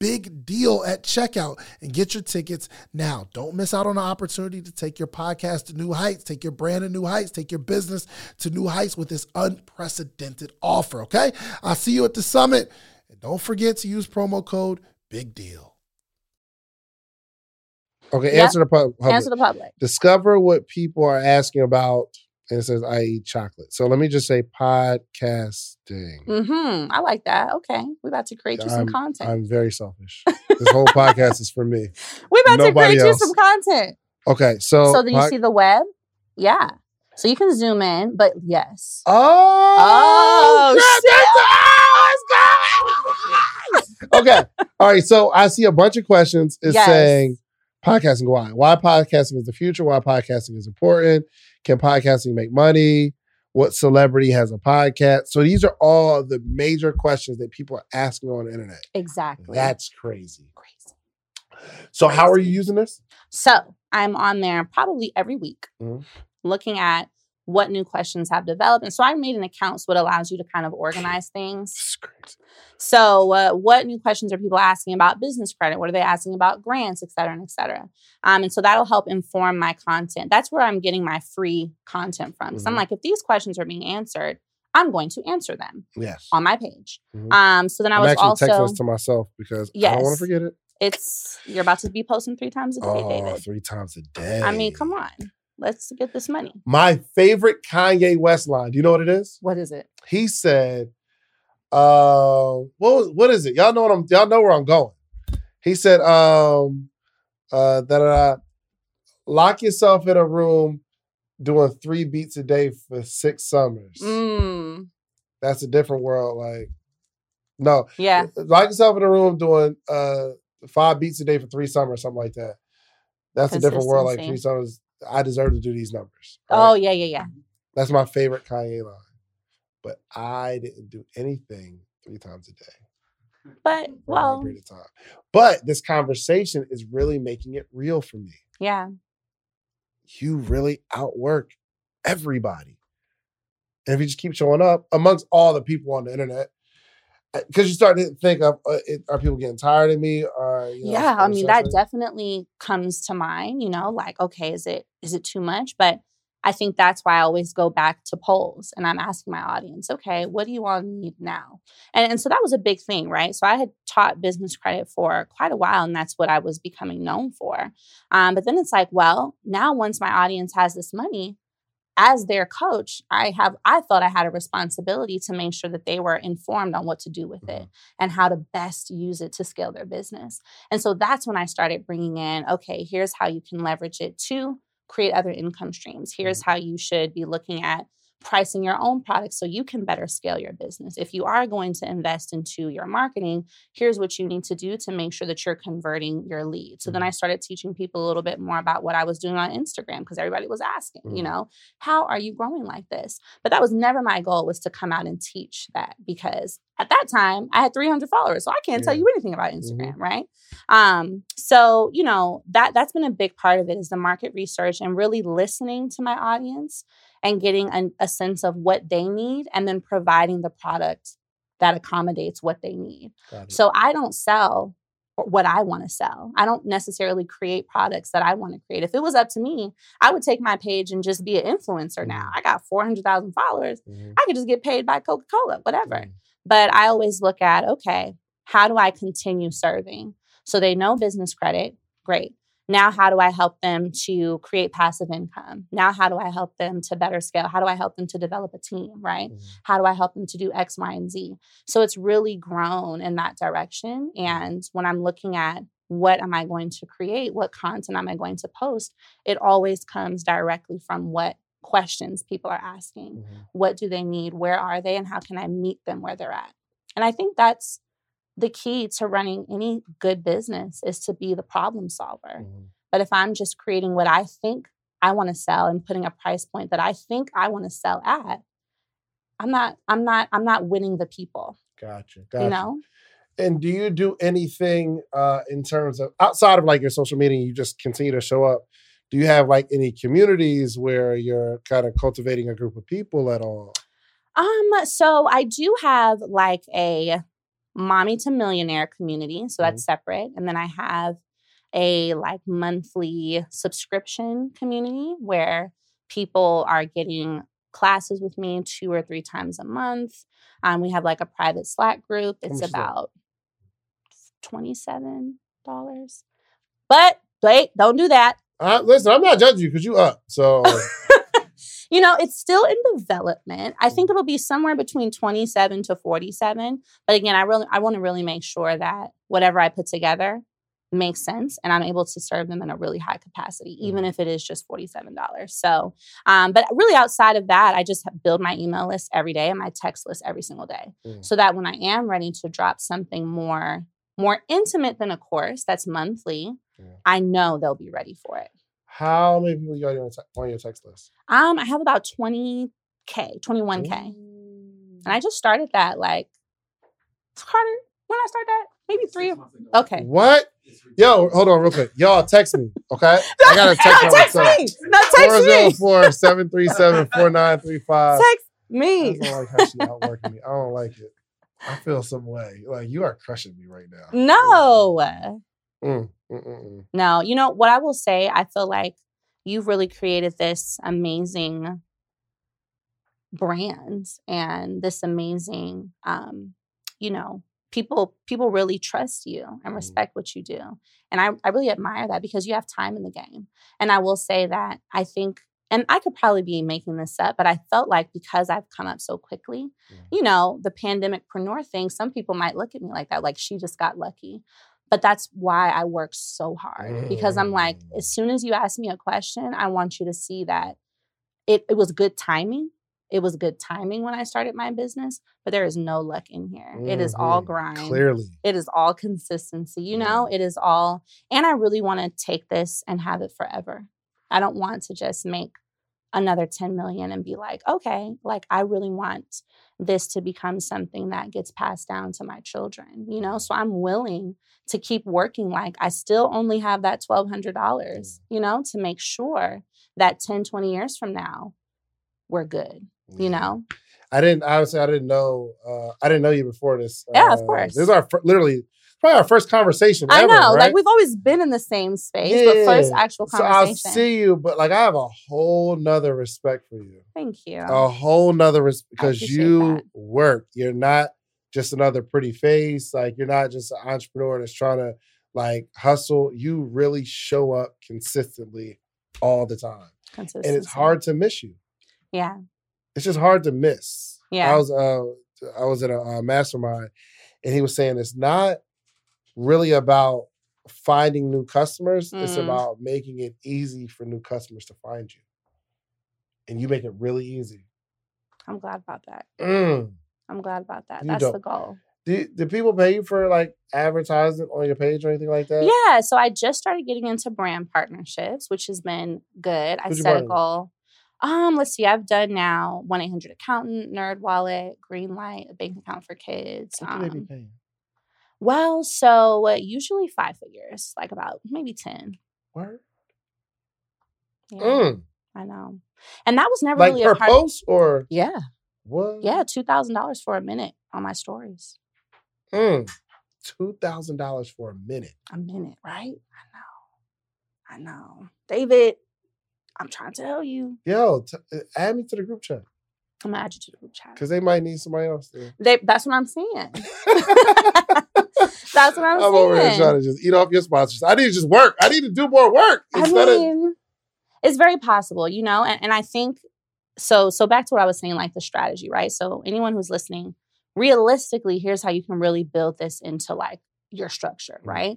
big deal at checkout and get your tickets now. Don't miss out on the opportunity to take your podcast to new heights, take your brand to new heights, take your business to new heights with this unprecedented offer, okay? I'll see you at the summit. And don't forget to use promo code big deal. Okay, Yep. answer the public. Answer the public. Discover what people are asking about, and it says I eat chocolate. So let me just say podcasting. Mm-hmm. I like that. Okay. We're about to create you some content. I'm very selfish. this whole podcast is for me. We're about to create else. you some content. Okay, so So then you pod- see the web? Yeah. So you can zoom in, but yes. Oh, Oh, crap, that's- okay. All right. So I see a bunch of questions. It's Yes. saying podcasting why? Why podcasting is the future? Why podcasting is important? Can podcasting make money? What celebrity has a podcast? So these are all the major questions that people are asking on the internet. Exactly. That's crazy. crazy. So how are you using this? So I'm on there probably every week Mhm. looking at what new questions have developed. And so I made an account so it allows you to kind of organize things. This is crazy. So, uh, what new questions are people asking about business credit? What are they asking about grants, et cetera, and et cetera? Um, and so that'll help inform my content. That's where I'm getting my free content from. Because I'm Mhm. like, if these questions are being answered, I'm going to answer them Yes. on my page. Mhm. Um, so then I I'm was also, texting this to myself because yes. I don't want to forget it. it's you're about to be posting three times a day, Oh, David. three times a day. I mean, come on, let's get this money. My favorite Kanye West line. Do you know what it is? What is it? He said, uh, what was, what is it? Y'all know what I'm y'all know where I'm going. He said, um, uh, that uh, lock yourself in a room doing three beats a day for six summers. Mm, That's a different world. Like, no, yeah, lock yourself in a room doing uh five beats a day for three summers, something like that. That's a different world. Like three summers, I deserve to do these numbers. Oh yeah, yeah, yeah. That's my favorite Kanye line. But I didn't do anything three times a day But well, period of time. But this conversation is really making it real for me. yeah, You really outwork everybody. And if you just keep showing up amongst all the people on the internet, because you start to think of, uh, it, are people getting tired of me? Or you know, yeah. I mean, that definitely comes to mind. You know, like okay, is it is it too much? But I think that's why I always go back to polls and I'm asking my audience, okay, what do you all need now? And, and so that was a big thing, right? So I had taught business credit for quite a while and that's what I was becoming known for. Um, but then it's like, well, now once my audience has this money, as their coach, I have I thought I had a responsibility to make sure that they were informed on what to do with it mm-hmm. and how to best use it to scale their business. And so that's when I started bringing in, okay, here's how you can leverage it to create other income streams. Here's mm-hmm. how you should be looking at pricing your own products so you can better scale your business. If you are going to invest into your marketing, here's what you need to do to make sure that you're converting your lead. So then mm-hmm. I started teaching people a little bit more about what I was doing on Instagram because everybody was asking, you mm-hmm. know, how are you growing like this? But that was never my goal was to come out and teach that because at that time I had 300 followers, so I can't tell you anything about mm-hmm. Instagram, right? Um, so you know that that's been a big part of it is the market research and really listening to my audience and getting an, a sense of what they need and then providing the product that accommodates what they need. So I don't sell what I want to sell. I don't necessarily create products that I want to create. If it was up to me, I would take my page and just be an influencer now. I got 400,000 followers. Mhm. I could just get paid by Coca Cola, whatever. Mhm. But I always look at, okay, how do I continue serving? So they know business credit, great. Now, how do I help them to create passive income? Now, how do I help them to better scale? How do I help them to develop a team, right? Mhm. How do I help them to do X, Y, and Z? So it's really grown in that direction. And when I'm looking at what am I going to create? What content am I going to post? It always comes directly from what questions people are asking Mhm. what do they need where are they and how can i meet them where they're at and i think that's the key to running any good business is to be the problem solver Mhm. but if i'm just creating what i think i want to sell and putting a price point that i think i want to sell at i'm not i'm not i'm not winning the people Gotcha. Gotcha. you know And do you do anything uh, in terms of outside of like your social media? You just continue to show up. Do you have like any communities where you're kind of cultivating a group of people at all? Um, so I do have like a mommy to millionaire community, so that's separate. And then I have a like monthly subscription community where people are getting classes with me two or three times a month. Um, we have like a private Slack group. It's is that? about $27. But wait, don't do that. Uh, listen, I'm not judging you because you up. So You know, it's still in development. I think it'll be somewhere between 27 to 47. But again, I really I want to really make sure that whatever I put together makes sense and I'm able to serve them in a really high capacity, even if it is just $47. So, um, but really outside of that, I just build my email list every day and my text list every single day. Mm. So that when I am ready to drop something more more intimate than a course that's monthly, Yeah. I know they'll be ready for it. How many people you got on your, te- on your text list? Um, I have about 20K, 21K. And I just started that like Carter, when I start that? Maybe three. Okay. What? Yo, hold on real quick. Y'all text me, okay? I got a text no, text WhatsApp. me. No, text me. 404 737 4935. Text me. I don't like how she outworking me. I don't like it. I feel some way. Like you are crushing me right now. No. Mm, mm, mm, mm. No. You know what I will say? I feel like you've really created this amazing brand and this amazing um, you know, people people really trust you and Mhm. respect what you do. And I, I really admire that because you have time in the game. And I will say that I think and I could probably be making this up, but I felt like because I've come up so quickly, Yeah. you know, the pandemic preneur thing, some people might look at me like that, like she just got lucky. But that's why I work so hard because I'm like, Mm. as soon as you ask me a question, I want you to see that it, it was good timing. It was good timing when I started my business, but there is no luck in here. It is all Mhm. grind Clearly. it is all consistency you know it is all and i really want to take this and have it forever i don't want to just make another 10 million and be like okay like i really want this to become something that gets passed down to my children you know so i'm willing to keep working like i still only have that $1200 you know to make sure that 10 20 years from now we're good you know I didn't honestly. I didn't know. Uh, I didn't know you before this. Yeah, of Uh, course. This is our literally. Probably our first conversation. I ever, know, right? like we've always been in the same space, but first Yeah. actual So I'll see you, but like I have a whole nother respect for you. Thank you. A whole nother respect because you that. work. You're not just another pretty face. Like you're not just an entrepreneur that's trying to like hustle. You really show up consistently all the time. And it's hard to miss you. Yeah. It's just hard to miss. Yeah. I was uh I was in a, uh mastermind and he was saying it's not really about finding new customers. It's Mm. about making it easy for new customers to find you. And you make it really easy. I'm glad about that. Mm. I'm glad about that. You That's don't- the goal. Do, do people pay you for like advertising on your page or anything like that? Yeah. So I just started getting into brand partnerships, which has been good. I Who'd you set a goal. Um, let's see, I've done now 1 800 accountant, NerdWallet, Greenlight, a bank account for kids. What do they be Um, paying? Well, so uh, usually five figures, like about maybe 10. Word? Yeah, Mm. I know. And that was never Like really per a part. post or Yeah. what? Yeah. $2,000 for a minute on my stories. Mm. Two thousand dollars for a minute. A minute, right? I know. I know. David, I'm trying to tell you. Yo, t- uh, add me to the group chat I'm gonna add you to the group chat. because they might need somebody else there. They, that's what I'm saying. That's what I'm, saying. I'm over here trying to just eat off your sponsors. I need to just work. I need to do more work I instead of mean, it's very possible, you know, and, and I think so. So back to what I was saying, like the strategy, right? So anyone who's listening, realistically, here's how you can really build this into like your structure, Mhm. right?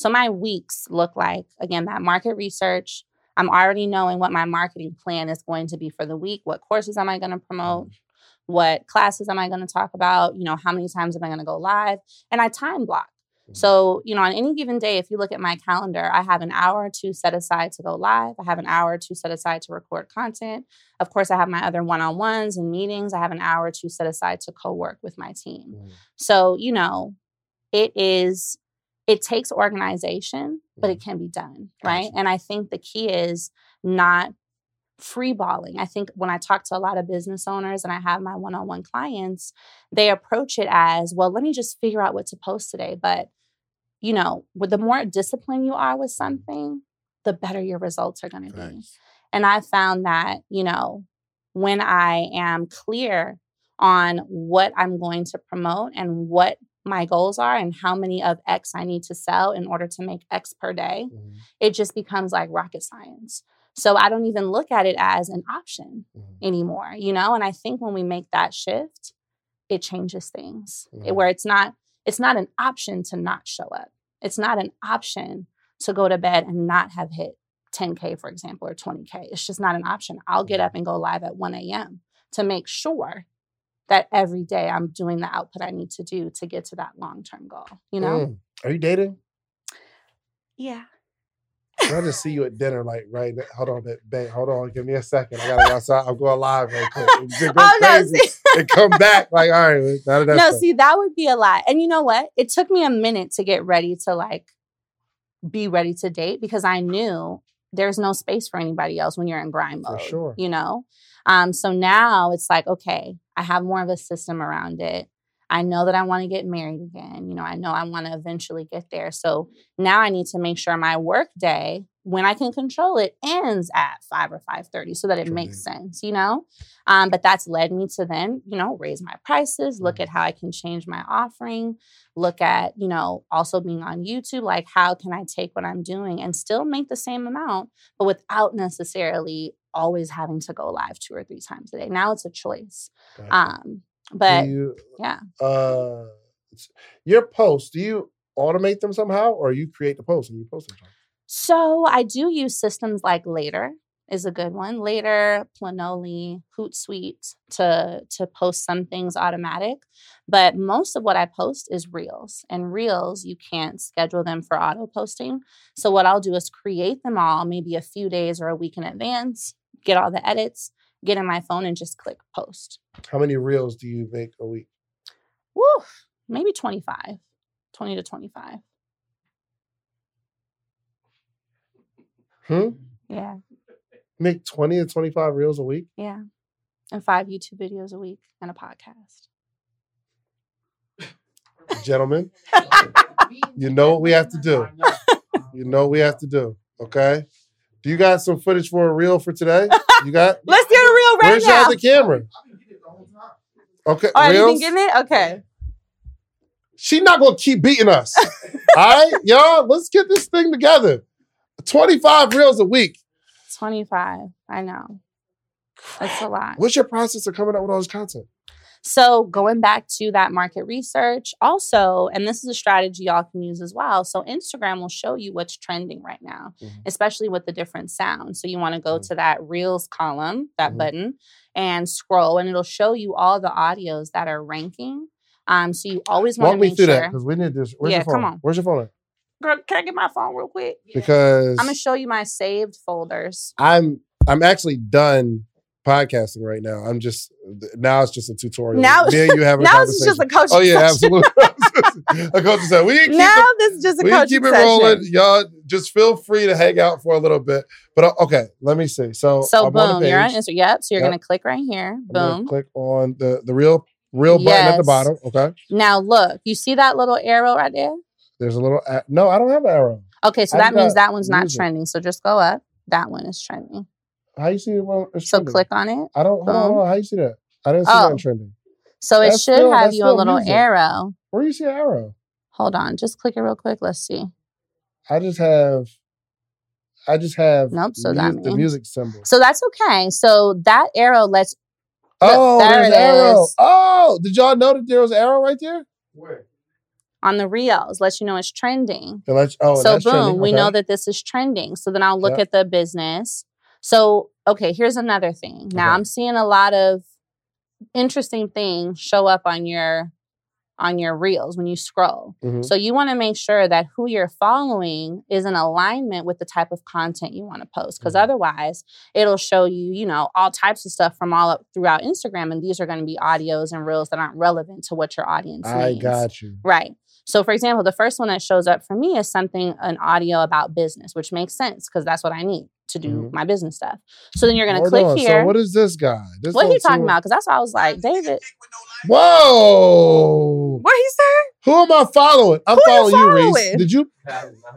So my weeks look like again that market research. I'm already knowing what my marketing plan is going to be for the week. What courses am I going to promote? What classes am I going to talk about? You know, how many times am I going to go live? And I time block. So, you know, on any given day, if you look at my calendar, I have an hour or two set aside to go live. I have an hour or two set aside to record content. Of course, I have my other one on ones and meetings. I have an hour or two set aside to co work with my team. Mm. So, you know, it is, it takes organization, but it mm-hmm. can be done, right? Gotcha. And I think the key is not freeballing. I think when I talk to a lot of business owners and I have my one on one clients, they approach it as, well, let me just figure out what to post today. But, you know, with the more disciplined you are with something, the better your results are going to be. And I found that, you know, when I am clear on what I'm going to promote and what my goals are and how many of X I need to sell in order to make X per day, Mhm. it just becomes like rocket science. So I don't even look at it as an option Mhm. anymore, you know? And I think when we make that shift, it changes things. It- Mhm. where it's not it's not an option to not show up. It's not an option to go to bed and not have hit 10K, for example, or 20K. It's just not an option. I'll get up and go live at 1 a.m. to make sure that every day I'm doing the output I need to do to get to that long term goal. You know? Mm. Are you dating? Yeah. I just see you at dinner, like right. now. Hold on, babe. Hold on, give me a second. I gotta go outside. I'm going live right quick. Go Oh, no. crazy See, and come back. Like, all right, none of that no, stuff. see, that would be a lot. And you know what? It took me a minute to get ready to like be ready to date because I knew there's no space for anybody else when you're in grind For mode. sure. You know? Um, so now it's like, okay, I have more of a system around it. I know that I want to get married again. You know, I know I want to eventually get there. So now I need to make sure my work day, when I can control it, ends at five or five thirty, so that it makes sense. You know, um, but that's led me to then, you know, raise my prices, look at how I can change my offering, look at, you know, also being on YouTube, like how can I take what I'm doing and still make the same amount, but without necessarily always having to go live two or three times a day. Now it's a choice. Gotcha. Um, but you, yeah. uh, your posts, do you automate them somehow, or you create the post and you post them? So I do use systems like Later. is a good one. Later, Planoly, Hootsuite to to post some things automatic, but most of what I post is reels. And reels, you can't schedule them for auto posting. So what I'll do is create them all maybe a few days or a week in advance, get all the edits, get in my phone and just click post. How many reels do you make a week? Woo, maybe 25. 20 to 25. Hmm? Yeah. Make 20 to 25 reels a week? Yeah. And five YouTube videos a week and a podcast. Gentlemen, you know what we have to do. You know what we have to do. Okay. Do you got some footage for a reel for today? You got Let's get a reel right now. where's now. y'all the camera? Okay. Oh, you been reels? getting it? Okay. She not gonna keep beating us. All right, y'all, let's get this thing together. 25 reels a week. 25. I know. That's a lot. What's your process of coming up with all this content? So, going back to that market research, also, and this is a strategy y'all can use as well. So, Instagram will show you what's trending right now, Mhm. especially with the different sounds. So, you want to go Mhm. to that Reels column, that Mhm. button, and scroll, and it'll show you all the audios that are ranking. Um, so, you always want Walk to me make through sure. that because we need this. Where's Yeah, your phone? come on. Where's your phone? At? Girl, can I get my phone real quick? Because I'm gonna show you my saved folders. I'm I'm actually done podcasting right now. I'm just now it's just a tutorial. Now- me and you have a Now this is just a coaching Oh yeah, session. absolutely. a coach said we can now it, this is just a we coaching keep it session. rolling. Y'all just feel free to hang out for a little bit. But uh, okay, let me see. So So I'm on boom, the you're on. Instagram. Yep. So you're Yep. gonna click right here. Boom. click on the the real real button at the bottom. Okay. Now look, you see that little arrow right there? There's a little no, I don't have an arrow. Okay, so I that means that one's not trending. So just go up. That one is trending. How you see it? Well, it's So trending? click on it. I don't hold on, boom. hold on. How you see that? I didn't see Oh. that trending. So it That's should still- have you a little music. arrow. Where do you see an arrow? Hold on, just click it real quick. Let's see. I just have I just have Nope, so that mu- the music symbol. So that's okay. So that arrow lets Oh, there there's it arrow. is. Oh, did y'all know that there was an arrow right there? Where? on the reels, lets you know it's trending. And that's- oh, so that's boom, trending. we Okay. know that this is trending. So then I'll look Yeah. at the business. So okay, here's another thing. Now Okay. I'm seeing a lot of interesting things show up on your on your reels when you scroll. Mhm. So you want to make sure that who you're following is in alignment with the type of content you want to post because Mhm. otherwise it'll show you, you know, all types of stuff from all up throughout Instagram and these are going to be audios and reels that aren't relevant to what your audience I needs. got you. Right. So, for example, the first one that shows up for me is something, an audio about business, which makes sense because that's what I need to do Mhm. my business stuff. So then you're going to Hold click on. here. So what is this guy? This what don't he talking seem- about? Because that's why I was like, David, Whoa! what he said? Who am I following? I'm Who you following you, Reese. Did you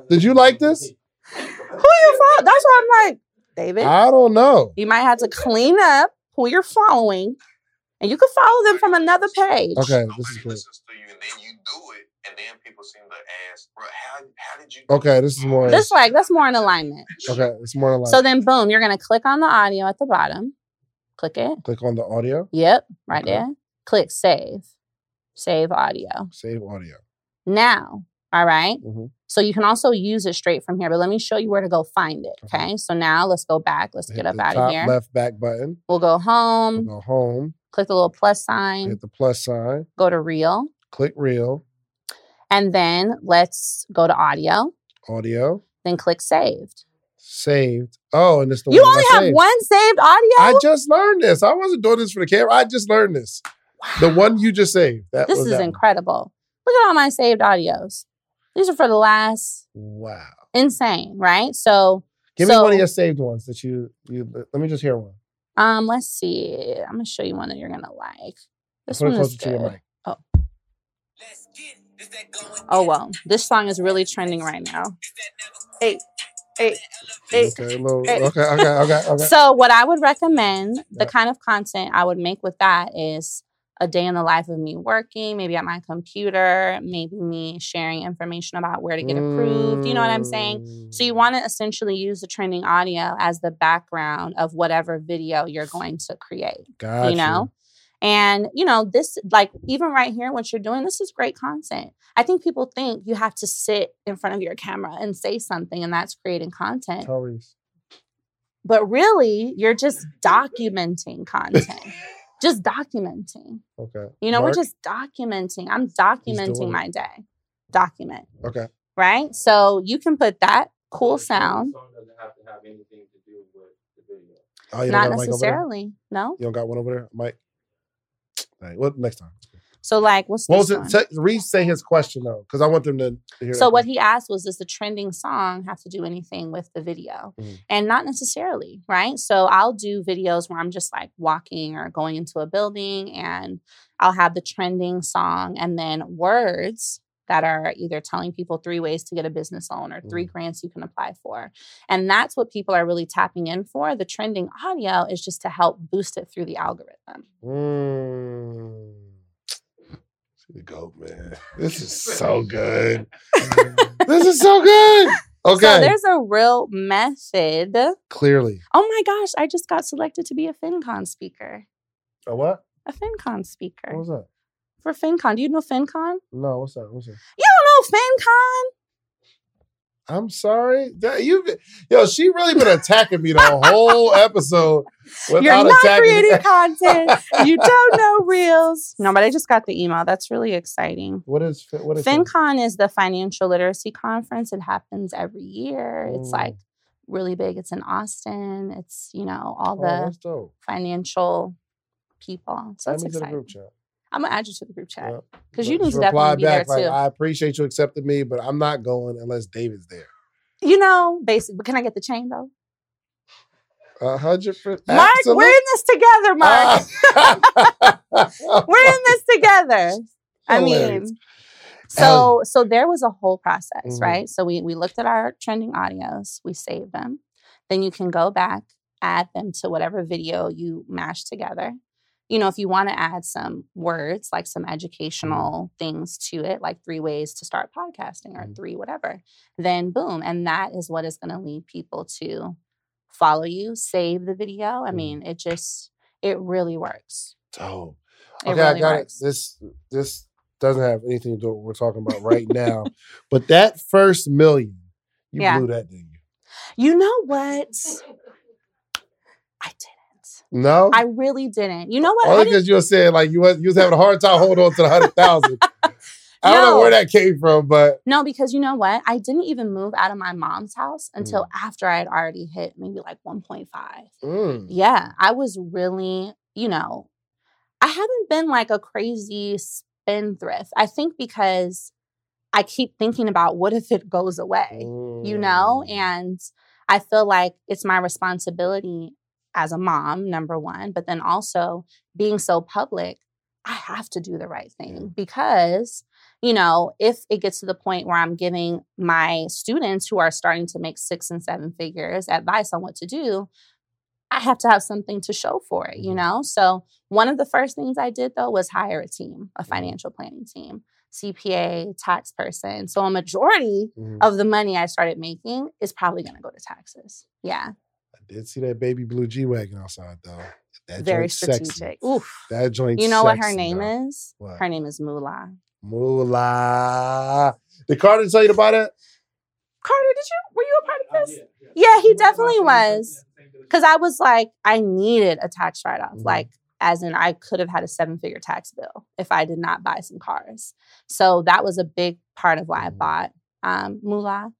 did you like this? Who you follow? That's why I'm like, David, I don't know. you might have to clean up who you're following, and you can follow them from another page. Okay, this is good. listens to you and then you do it, and then people seem to ask, bro, how, how did you Okay, this is more. This like that's more in alignment. Okay, it's more like So then, boom, you're gonna click on the audio at the bottom. Click it. click on the audio, Yep, right Okay. there. Click save. Save audio. save audio. Now, all right. Mhm. So you can also use it straight from here, but let me show you where to go find it. Okay. Okay. So now let's go back. Let's Hit get up out of here. left back button. We'll go home, We'll go home. click the little plus sign, Hit the plus sign. go to reel, Click reel and then let's go to audio, audio. then click saved. Saved. Oh, and it's the one. you one only I have saved. one saved audio? I just learned this. I wasn't doing this for the camera. I just learned this. The one you just saved. That this was is that one. incredible. Look at all my saved audios. These are for the last Wow. insane, right? So Give me one of your saved ones that you you. Let me just hear one. um let's see. I'm gonna show you one that you're gonna like. This Put one is closer to your good. Oh well, this song is really trending right now. Hey, hey, hey. Okay, little, hey. okay, okay, okay, okay. So what I would recommend, the kind of content I would make with that is a day in the life of me working, maybe at my computer, maybe me sharing information about where to get approved. You know what I'm saying? So you Mm, want to essentially use the trending audio as the background of whatever video you're going to create. Got you know and you know this like even right here what you're doing this is great content i think people think you have to sit in front of your camera and say something and that's creating content Tell but really you're just documenting content. just documenting. Okay. You know, Mark? we're just documenting. I'm documenting my day. Document, Okay. right? So you can put that cool sound. doesn't have to have anything to do with the video. Oh, you don't Not got a mic over there? necessarily. No. You don't got one over there, Mike. All right. What next time? So like what's What was it? one? Say, his question though, because I want them to, hear. So what question. he asked was, does the trending song have to do anything with the video? Mhm. And not necessarily, right? So I'll do videos where I'm just like walking or going into a building and I'll have the trending song and then words that are either telling people three ways to get a business loan or 3 grants you can apply for. And that's what people are really tapping in for. The trending audio is just to help boost it through the algorithm. Mm. See the goat, man. This is so good. this is so good. Okay. So there's a real method. Clearly. Oh my gosh, I just got selected to be a FinCon speaker. A what? A FinCon speaker. What was that? For FinCon. Do you know FinCon? No, what's that? What's that? You don't know FinCon? I'm sorry. That you yo, she really been attacking me the whole episode without You're not attacking me. creating content. you don't know reels. No, but I just got the email. That's really exciting. What is what is? FinCon is the financial literacy conference. It happens every year. It's Mm. like really big. It's in Austin. It's, you know, all Oh, the that's financial people. So Add it's me to the exciting. I'm gonna add you to the group chat Yeah. because you need to reply definitely be there back, like, too. I appreciate you accepting me, but I'm not going unless David's there. you know, basically. But can I get the chain though? A hundred percent. Mark, we're in this together, Mark. Ah. we're in this together. I mean, so so there was a whole process, Mhm. right? So we we looked at our trending audios, we saved them. Then you can go back, add them to whatever video you mashed together. You know, if you want to add some words, like some educational things to it, like three ways to start podcasting or Mhm. three whatever, then boom. And that is what is going to lead people to follow you, save the video. I Mhm. mean, it just, it really works. It Okay, I got works. it. This this doesn't have anything to do with what we're talking about right now. but that first million, you Yeah. blew that, didn't you? You know what? I didn't. No? I really didn't. You know what? Only because you were saying like you was you was having a hard time holding on to the hundred thousand. I don't know where that came from, but no, because you know what? I didn't even move out of my mom's house until Mm. after I had already hit maybe like 1.5. mm, Yeah, I was really, you know, I haven't been like a crazy spendthrift. I think because I keep thinking about what if it goes away, you know? mm. And I feel like it's my responsibility as a mom, number one, but then also being so public, I have to do the right thing because, you know, if it gets to the point where I'm giving my students who are starting to make six and seven figures advice on what to do, I have to have something to show for it, you Mhm. know? So, one of the first things I did though was hire a team, a financial planning team, CPA, tax person. So, a majority Mhm. of the money I started making is probably going to go to taxes. Yeah, I did see that baby blue G wagon outside though. That very joint's sexy. strategic. Oof. That joint. You know what her name though. is? What? Her name is Moolah. Moolah. Did Carter tell you about it? Carter, did you were you a part of this? Yeah, he definitely was. Because I was like, I needed a tax write off. Mhm. Like, as in, I could have had a seven figure tax bill if I did not buy some cars. So that was a big part of why I Mhm. bought um, Moolah.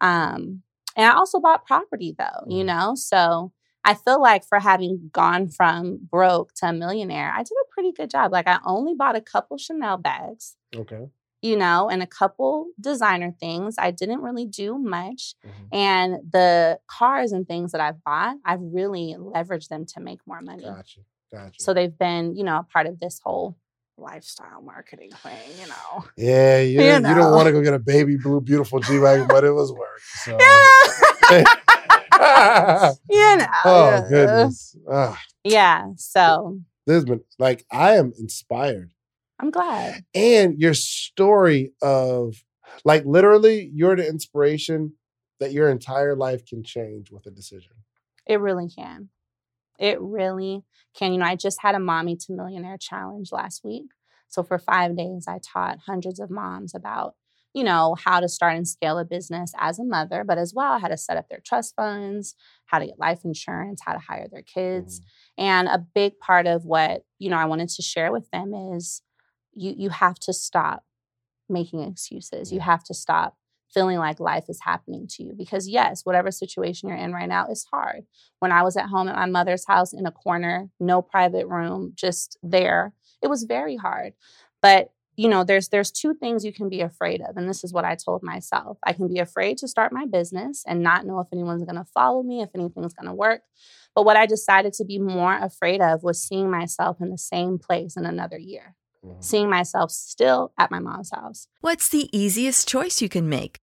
Um, and I also bought property, though, you Mhm. know? So I feel like for having gone from broke to a millionaire, I did a pretty good job. Like, I only bought a couple Chanel bags. Okay. You know, and a couple designer things. I didn't really do much. Mhm. And the cars and things that I've bought, I've really leveraged them to make more money. Gotcha. Gotcha. So they've been, you know, a part of this whole lifestyle marketing thing, you know. yeah, you, you didn't- you don't want to go get a baby blue beautiful G wagon, but it was work. So. you know. oh yeah. goodness. Ah, Yeah. So this has been like I am inspired. I'm glad. and your story of like literally you're the inspiration that your entire life can change with a decision It really can. It really can. You know, I just had a mommy to millionaire challenge last week. So for five days, I taught hundreds of moms about you know, how to start and scale a business as a mother, but as well, how to set up their trust funds, how to get life insurance, how to hire their kids. Mm-hmm. And a big part of what, you know, I wanted to share with them is you you have to stop making excuses. You have to stop feeling like life is happening to you because yes, whatever situation you're in right now is hard. When I was at home at my mother's house in a corner, no private room, just there, it was very hard. But you know there's there's two things you can be afraid of and this is what i told myself i can be afraid to start my business and not know if anyone's going to follow me if anything's going to work but what i decided to be more afraid of was seeing myself in the same place in another year Mhm. seeing myself still at my mom's house What's the easiest choice you can make?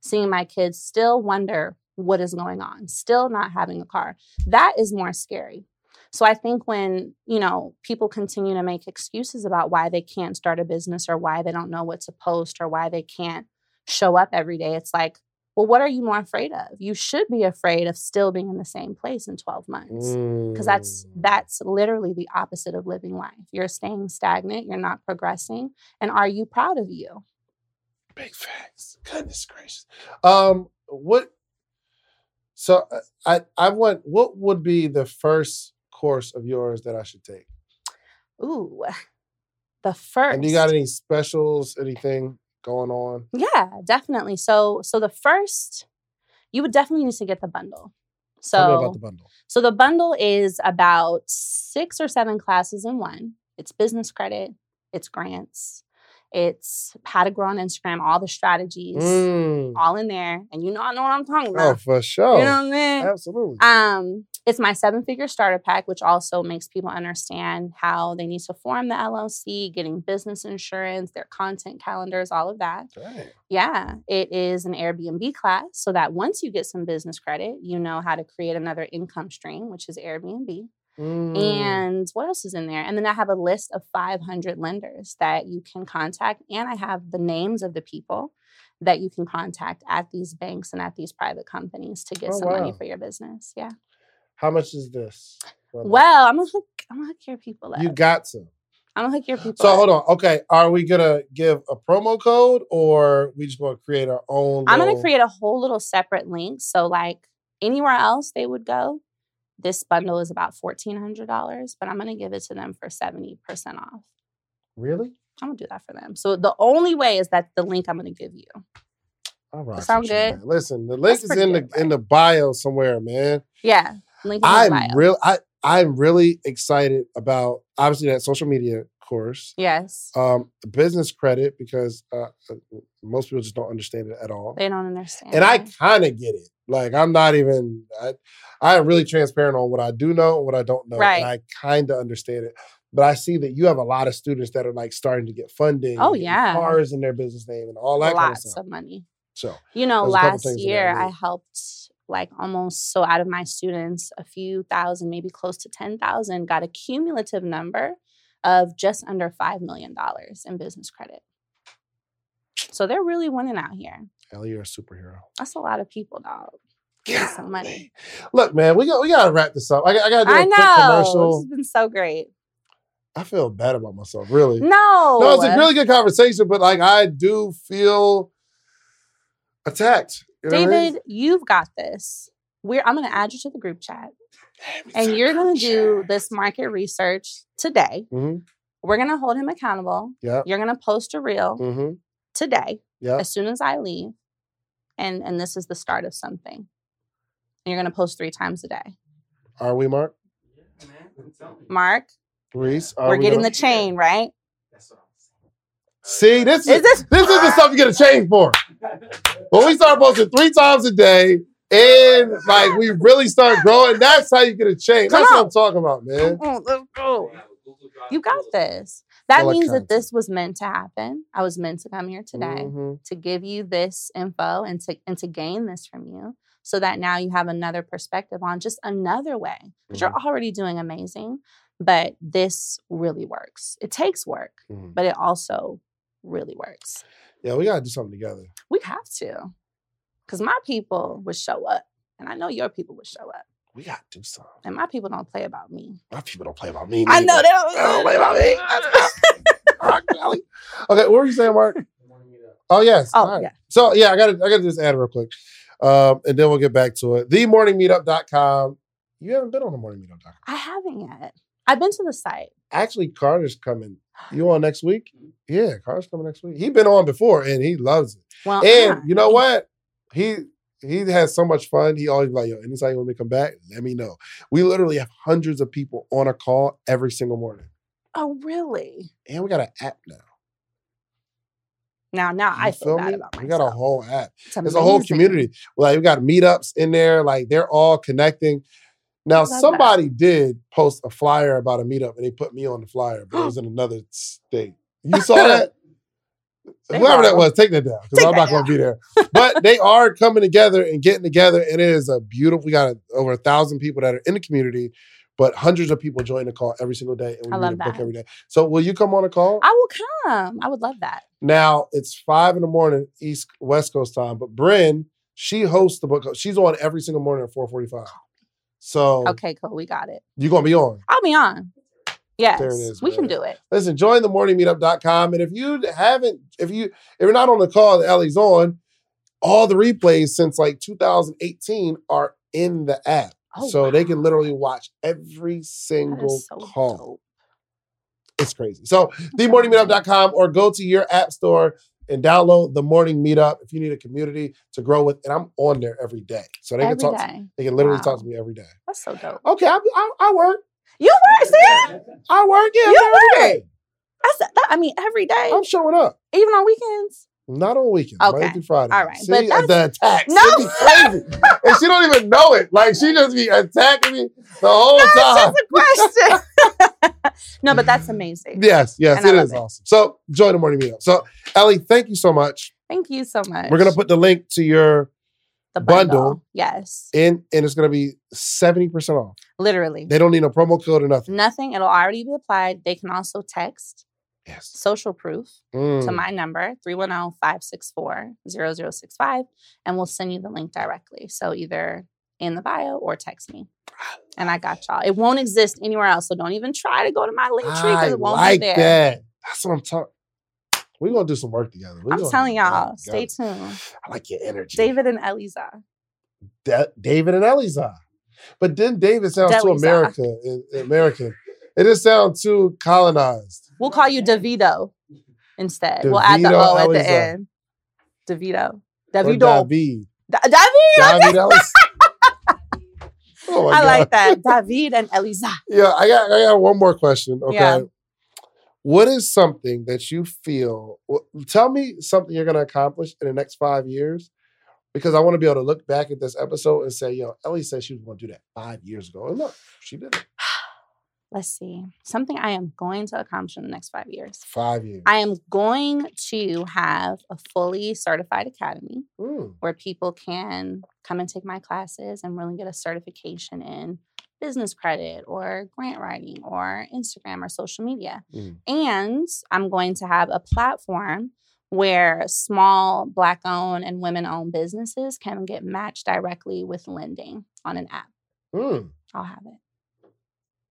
Seeing my kids still wonder what is going on, still not having a car. That is more scary. So I think when, you know, people continue to make excuses about why they can't start a business or why they don't know what to post or why they can't show up every day, it's like, well, what are you more afraid of? You should be afraid of still being in the same place in 12 months. Because that's Mm. that's literally the opposite of living life. You're staying stagnant, you're not progressing. And are you proud of you? Big facts. Goodness gracious. Um, what? So I I want. What would be the first course of yours that I should take? Ooh. The first. And you got any specials? Anything going on? Yeah, definitely. So so the first you would definitely need to get the bundle. So about the bundle. so the bundle is about 6 or 7 classes in one. It's business credit, it's grants, it's how to grow on Instagram, all the strategies, Mm. all in there. And you know I know what I'm talking about. Oh, for sure. You know what I'm saying? Absolutely. Um, it's my seven figure starter pack, which also makes people understand how they need to form the LLC, getting business insurance, their content calendars, all of that. Dang. Yeah, it is an Airbnb class so that once you get some business credit, you know how to create another income stream, which is Airbnb. Mm. And what else is in there? And then I have a list of 500 lenders that you can contact. And I have the names of the people that you can contact at these banks and at these private companies to get Oh, some money for your business. Yeah. How much is this? brother? Well, I'm gonna hook. I'm gonna hook your people up. you got to. I'm gonna hook your people. So up. hold on. Okay, are we gonna give a promo code or we just gonna create our own? I'm gonna create a whole little separate link. So like anywhere else they would go, this bundle is about fourteen hundred dollars, but I'm gonna give it to them for seventy percent off. Really? I'm gonna do that for them. So the only way is that the link I'm gonna give you. All right. sound good? Listen, the link That's is in good, the in the bio somewhere, man. Yeah, link in I'm real. I I'm really excited about obviously that social media course. yes, Um, the business credit because uh, uh, most people just don't understand it at all. they don't understand. and I kind of get it. Like I'm not even. I, I'm really transparent on what I do know and what I don't know, Right. and I kind of understand it. But I see that you have a lot of students that are like starting to get funding. Oh, yeah. cars in their business name and all that kind of lots of money. So You know, There's a couple last things in there year I I helped like almost so out of my students, a few thousand, maybe close to 10,000, got a cumulative number of just under $5 million in business credit. So they're really winning out here. Ellie, you're a superhero. That's a lot of people, dog. Getting some money. Look, man, we got we gotta wrap this up. I, got- I gotta do a I quick know. This commercial. has been so great. I feel bad about myself, really. No. No, it's a really good conversation, but like I do feel attacked. You know what I mean? David, you've got this. We're I'm gonna add you to the group chat. And you're gonna do this market research today. Mhm. We're gonna hold him accountable. Yep. You're gonna post a reel Mm-hmm. today Yep. as soon as I leave. and and this is the start of something. And you're gonna post three times a day. Are we, Mark? Mark, Reese? Are we're we getting gonna- the chain, right? See, this is, Is this- this is the stuff you get a change for. When we start posting three times a day and like we really start growing, that's how you get a change. Come That's what. I'm talking about, man. Oh, let's go. You got this. That means that this was meant to happen. I was meant to come here today Mhm. to give you this info and to and to gain this from you so that now you have another perspective on just another way. Because Mm-hmm. you're already doing amazing, but this really works. It takes work, Mhm. but it also really works. Yeah, we gotta do something together. We have to. Because my people would show up. And I know your people would show up. We gotta do something. And my people don't play about me. My people don't play about me. I know they don't, They don't play about me. Okay, what were you saying, Mark? Oh yes. Oh, right. yeah. So yeah, I gotta I gotta just add real quick. Um, and then we'll get back to it. TheMorningMeetup.com. You haven't been on the morningmeetup.com. I haven't yet. I've been to the site. Actually, Carter's coming. You on next week? Yeah, Carter's coming next week. He been on before and he loves it. Well, And I- you know what? He he has so much fun. He always like, yo, anytime you want me to come back, let me know. We literally have hundreds of people on a call every single morning. Oh, really? And we got an app now. Now, now I You feel bad me? about myself. We got a whole app. It's There's a whole community. Like we got meetups in there. Like they're all connecting. Now love that. somebody did post a flyer about a meetup, and they put me on the flyer, but it was in another state. You saw that? They Whoever that was, take that down because I'm not going to be there. But they are coming together and getting together, and it is a beautiful. We got over a thousand people that are in the community, but hundreds of people join the call every single day, and we I read love a book every day. So will you come on a call? I will come. I would love that. Now it's five in the morning, East West Coast time. But Bryn, she hosts the book. She's on every single morning at four forty-five. So Okay, cool. We got it. you're gonna be on. I'll be on. Yes, There it is, we can do it. Listen, join the morningmeetup.com. And if you haven't, if you if you're not on the call that Ellie's on, all the replays since like 2018 are in the app. Oh, so they can literally watch every single so call. dope. It's crazy. So themorningmeetup.com or go to your app store and download the morning meetup if you need a community to grow with. And I'm on there every day. So they can Every talk to, day. they can literally Wow. talk to me every day. That's so dope. Okay, I, I, I work. You work, see? I work, yeah, You every day. That's, that, I mean, every day, I'm showing up. even on weekends. Not on weekends, Monday through Friday. All right, See, but uh, the attacks. No. Be crazy. and she don't even know it. Like she just be attacking me the whole No, time. That's just a question. no, but that's amazing. Yes, yes, And I it it. awesome. So join the morning meetup. So Ellie, thank you so much. Thank you so much. We're gonna put the link to your the bundle. bundle. Yes, And and it's gonna be seventy percent off. literally. They don't need no promo code or nothing. Nothing. It'll already be applied. They can also text Yes. social proof to Mm. my number, 310-564-0065, and we'll send you the link directly. So either in the bio or text me. And I got y'all. It won't exist anywhere else. So don't even try to go to my link tree because it won't like be there. that. That's what I'm talking. We're gonna do some work together. We're I'm telling y'all, stay tuned. I like your energy. David and Eliza. Da- David and Eliza. But then David sounds too Deliza. America, uh, American. It just sounds too colonized. We'll call you DeVito instead. we'll add the DeVito O at Eliza. the end. DeVito. Or Davido. David. Da- David. David Eliza. oh I God. like that. David and Eliza. Yeah, I got I got one more question. Okay. Yeah. What is something that you feel tell me something you're gonna accomplish in the next five years? Because I want to be able to look back at this episode and say, yo, Ellie said she was gonna do that five years ago. And look, she did it. Let's see. Something I am going to accomplish in the next five years. Five years. I am going to have a fully certified academy Mm, where people can come and take my classes and really get a certification in business credit or grant writing or Instagram or social media. Mm. And I'm going to have a platform where small Black owned and women owned businesses can get matched directly with lending on an app. mm. I'll have it.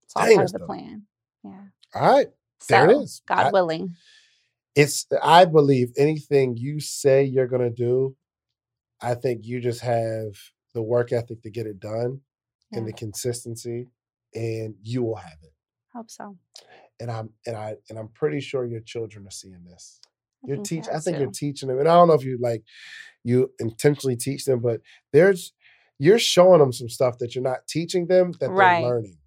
It's all Dang, part that's of the plan. Yeah. All right. There it So, is. God I- willing. It's I believe anything you say you're gonna do, I think you just have the work ethic to get it done and the consistency, and you will have it. Hope so. and I'm and I and I'm pretty sure your children are seeing this. You're teach. I think to. you're teaching them, and I don't know if you like you intentionally teach them, but there's you're showing them some stuff that you're not teaching them that Right. they're learning.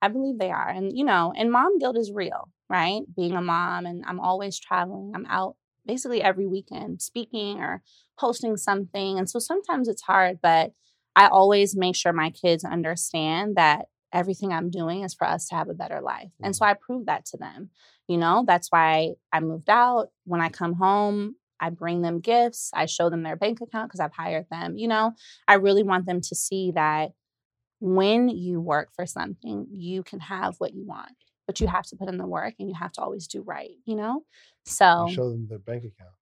I believe they are. And, you know, and mom guilt is real, right? Being a mom and I'm always traveling. I'm out basically every weekend speaking or hosting something. And so sometimes it's hard, but I always make sure my kids understand that everything I'm doing is for us to have a better life. And so mm-hmm. I prove that to them. You know, that's why I moved out. When I come home, I bring them gifts. I show them their bank account because I've hired them. You know, I really want them to see that when you work for something, you can have what you want, but you have to put in the work and you have to always do right, you know? So, You show them their bank account.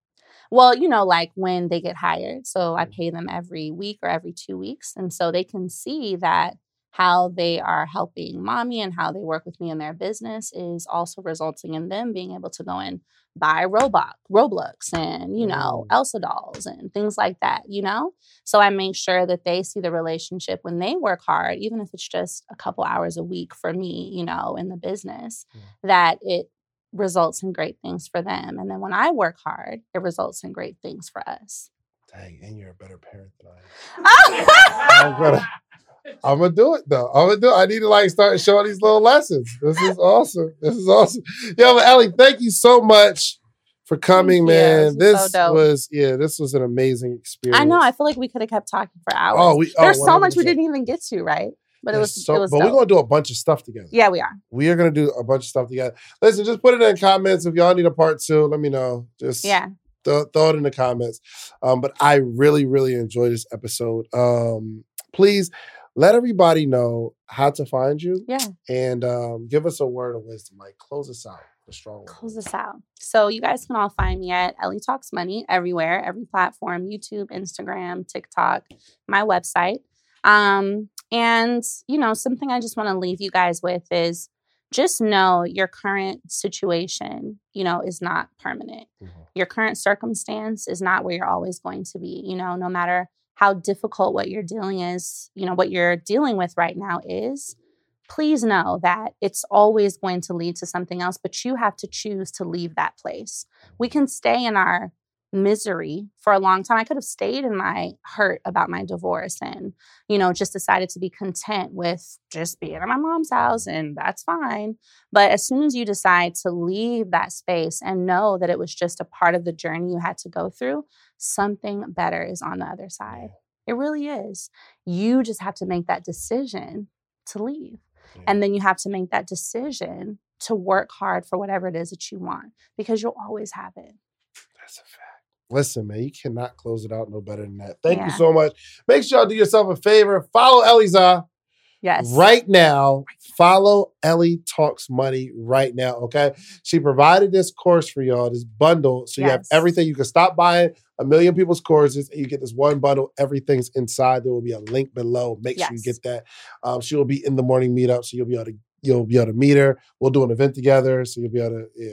Well, you know, like when they get hired. So I pay them every week or every two weeks. And so they can see that how they are helping mommy and how they work with me in their business is also resulting in them being able to go and buy Roblox, Roblox and, you know, Mm. Elsa dolls and things like that, you know? So I make sure that they see the relationship when they work hard, even if it's just a couple hours a week for me, you know, in the business, that it results in great things for them. And then when I work hard, it results in great things for us. Dang, and you're a better parent than I am. I'm gonna, I'm gonna do it though. I'm gonna do it. I need to like start showing these little lessons. This is awesome. This is awesome. Yo, but Ellie, thank you so much for coming, man. This was This so was yeah, this was an amazing experience. I know. I feel like we could have kept talking for oh, hours. Oh, we- oh, There's so much we didn't even get to, right? But it was, so- it was but dope. we're gonna do a bunch of stuff together. yeah, we are. We are gonna do a bunch of stuff together. Listen, just put it in the comments if y'all need a part two. Let me know. Just Yeah. throw, throw it in the comments. Um, but I really, really enjoyed this episode. Um, please let everybody know how to find you Yeah. and um, give us a word of wisdom. Like close us out. A strong. Close this out. So you guys can all find me at Ellie Talks Money everywhere, every platform, YouTube, Instagram, TikTok, my website. Um, and you know, something I just want to leave you guys with is just know your current situation, you know, is not permanent. Mhm. Your current circumstance is not where you're always going to be. You know, no matter how difficult what you're dealing is, you know, what you're dealing with right now is, please know that it's always going to lead to something else, but you have to choose to leave that place. We can stay in our misery for a long time. I could have stayed in my hurt about my divorce and, you know, just decided to be content with just being at my mom's house and that's fine. But as soon as you decide to leave that space and know that it was just a part of the journey you had to go through, something better is on the other side. It really is. You just have to make that decision to leave. Yeah. And then you have to make that decision to work hard for whatever it is that you want because you'll always have it. That's a fact. Listen, man, you cannot close it out no better than that. Thank you so much. Make sure y'all do yourself a favor. Follow Eliza Yes. right now. Follow Ellie Talks Money right now. Okay. She provided this course for y'all, this bundle. So you have everything. You can stop buying a million people's courses and you get this one bundle. Everything's inside. There will be a link below. Make sure you get that. Um, she will be in the morning meetup. So you'll be able to you'll be able to meet her. We'll do an event together. So you'll be able to, yeah.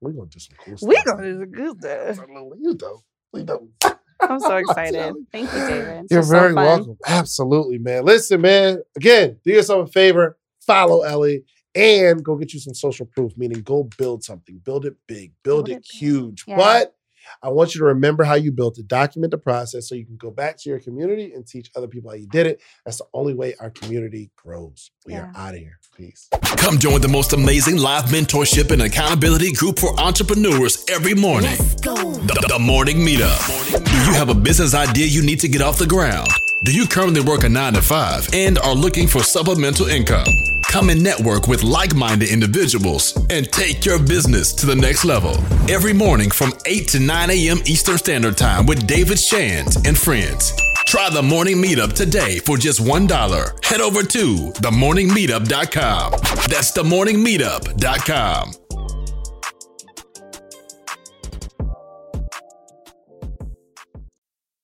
We're gonna do some cool stuff. We're gonna do some good stuff. You know. We know. I'm so excited. Thank you, David. You're so very fun. welcome. Absolutely, man. Listen, man. Again, do yourself a favor. Follow Ellie and go get you some social proof, meaning go build something. Build it big. Build, Build it, it huge. Yeah. But I want you to remember how you built it. Document the process so you can go back to your community and teach other people how you did it. That's the only way our community grows. We are out of here. Peace. Come join the most amazing live mentorship and accountability group for entrepreneurs every morning. The, the Morning Meetup. Do you have a business idea you need to get off the ground? Do you currently work a nine to five and are looking for supplemental income? Come and network with like minded individuals and take your business to the next level. Every morning from 8 to 9 a.m. Eastern Standard Time with David Shands and friends. Try the morning meetup today for just $1. Head over to themorningmeetup.com. That's themorningmeetup.com.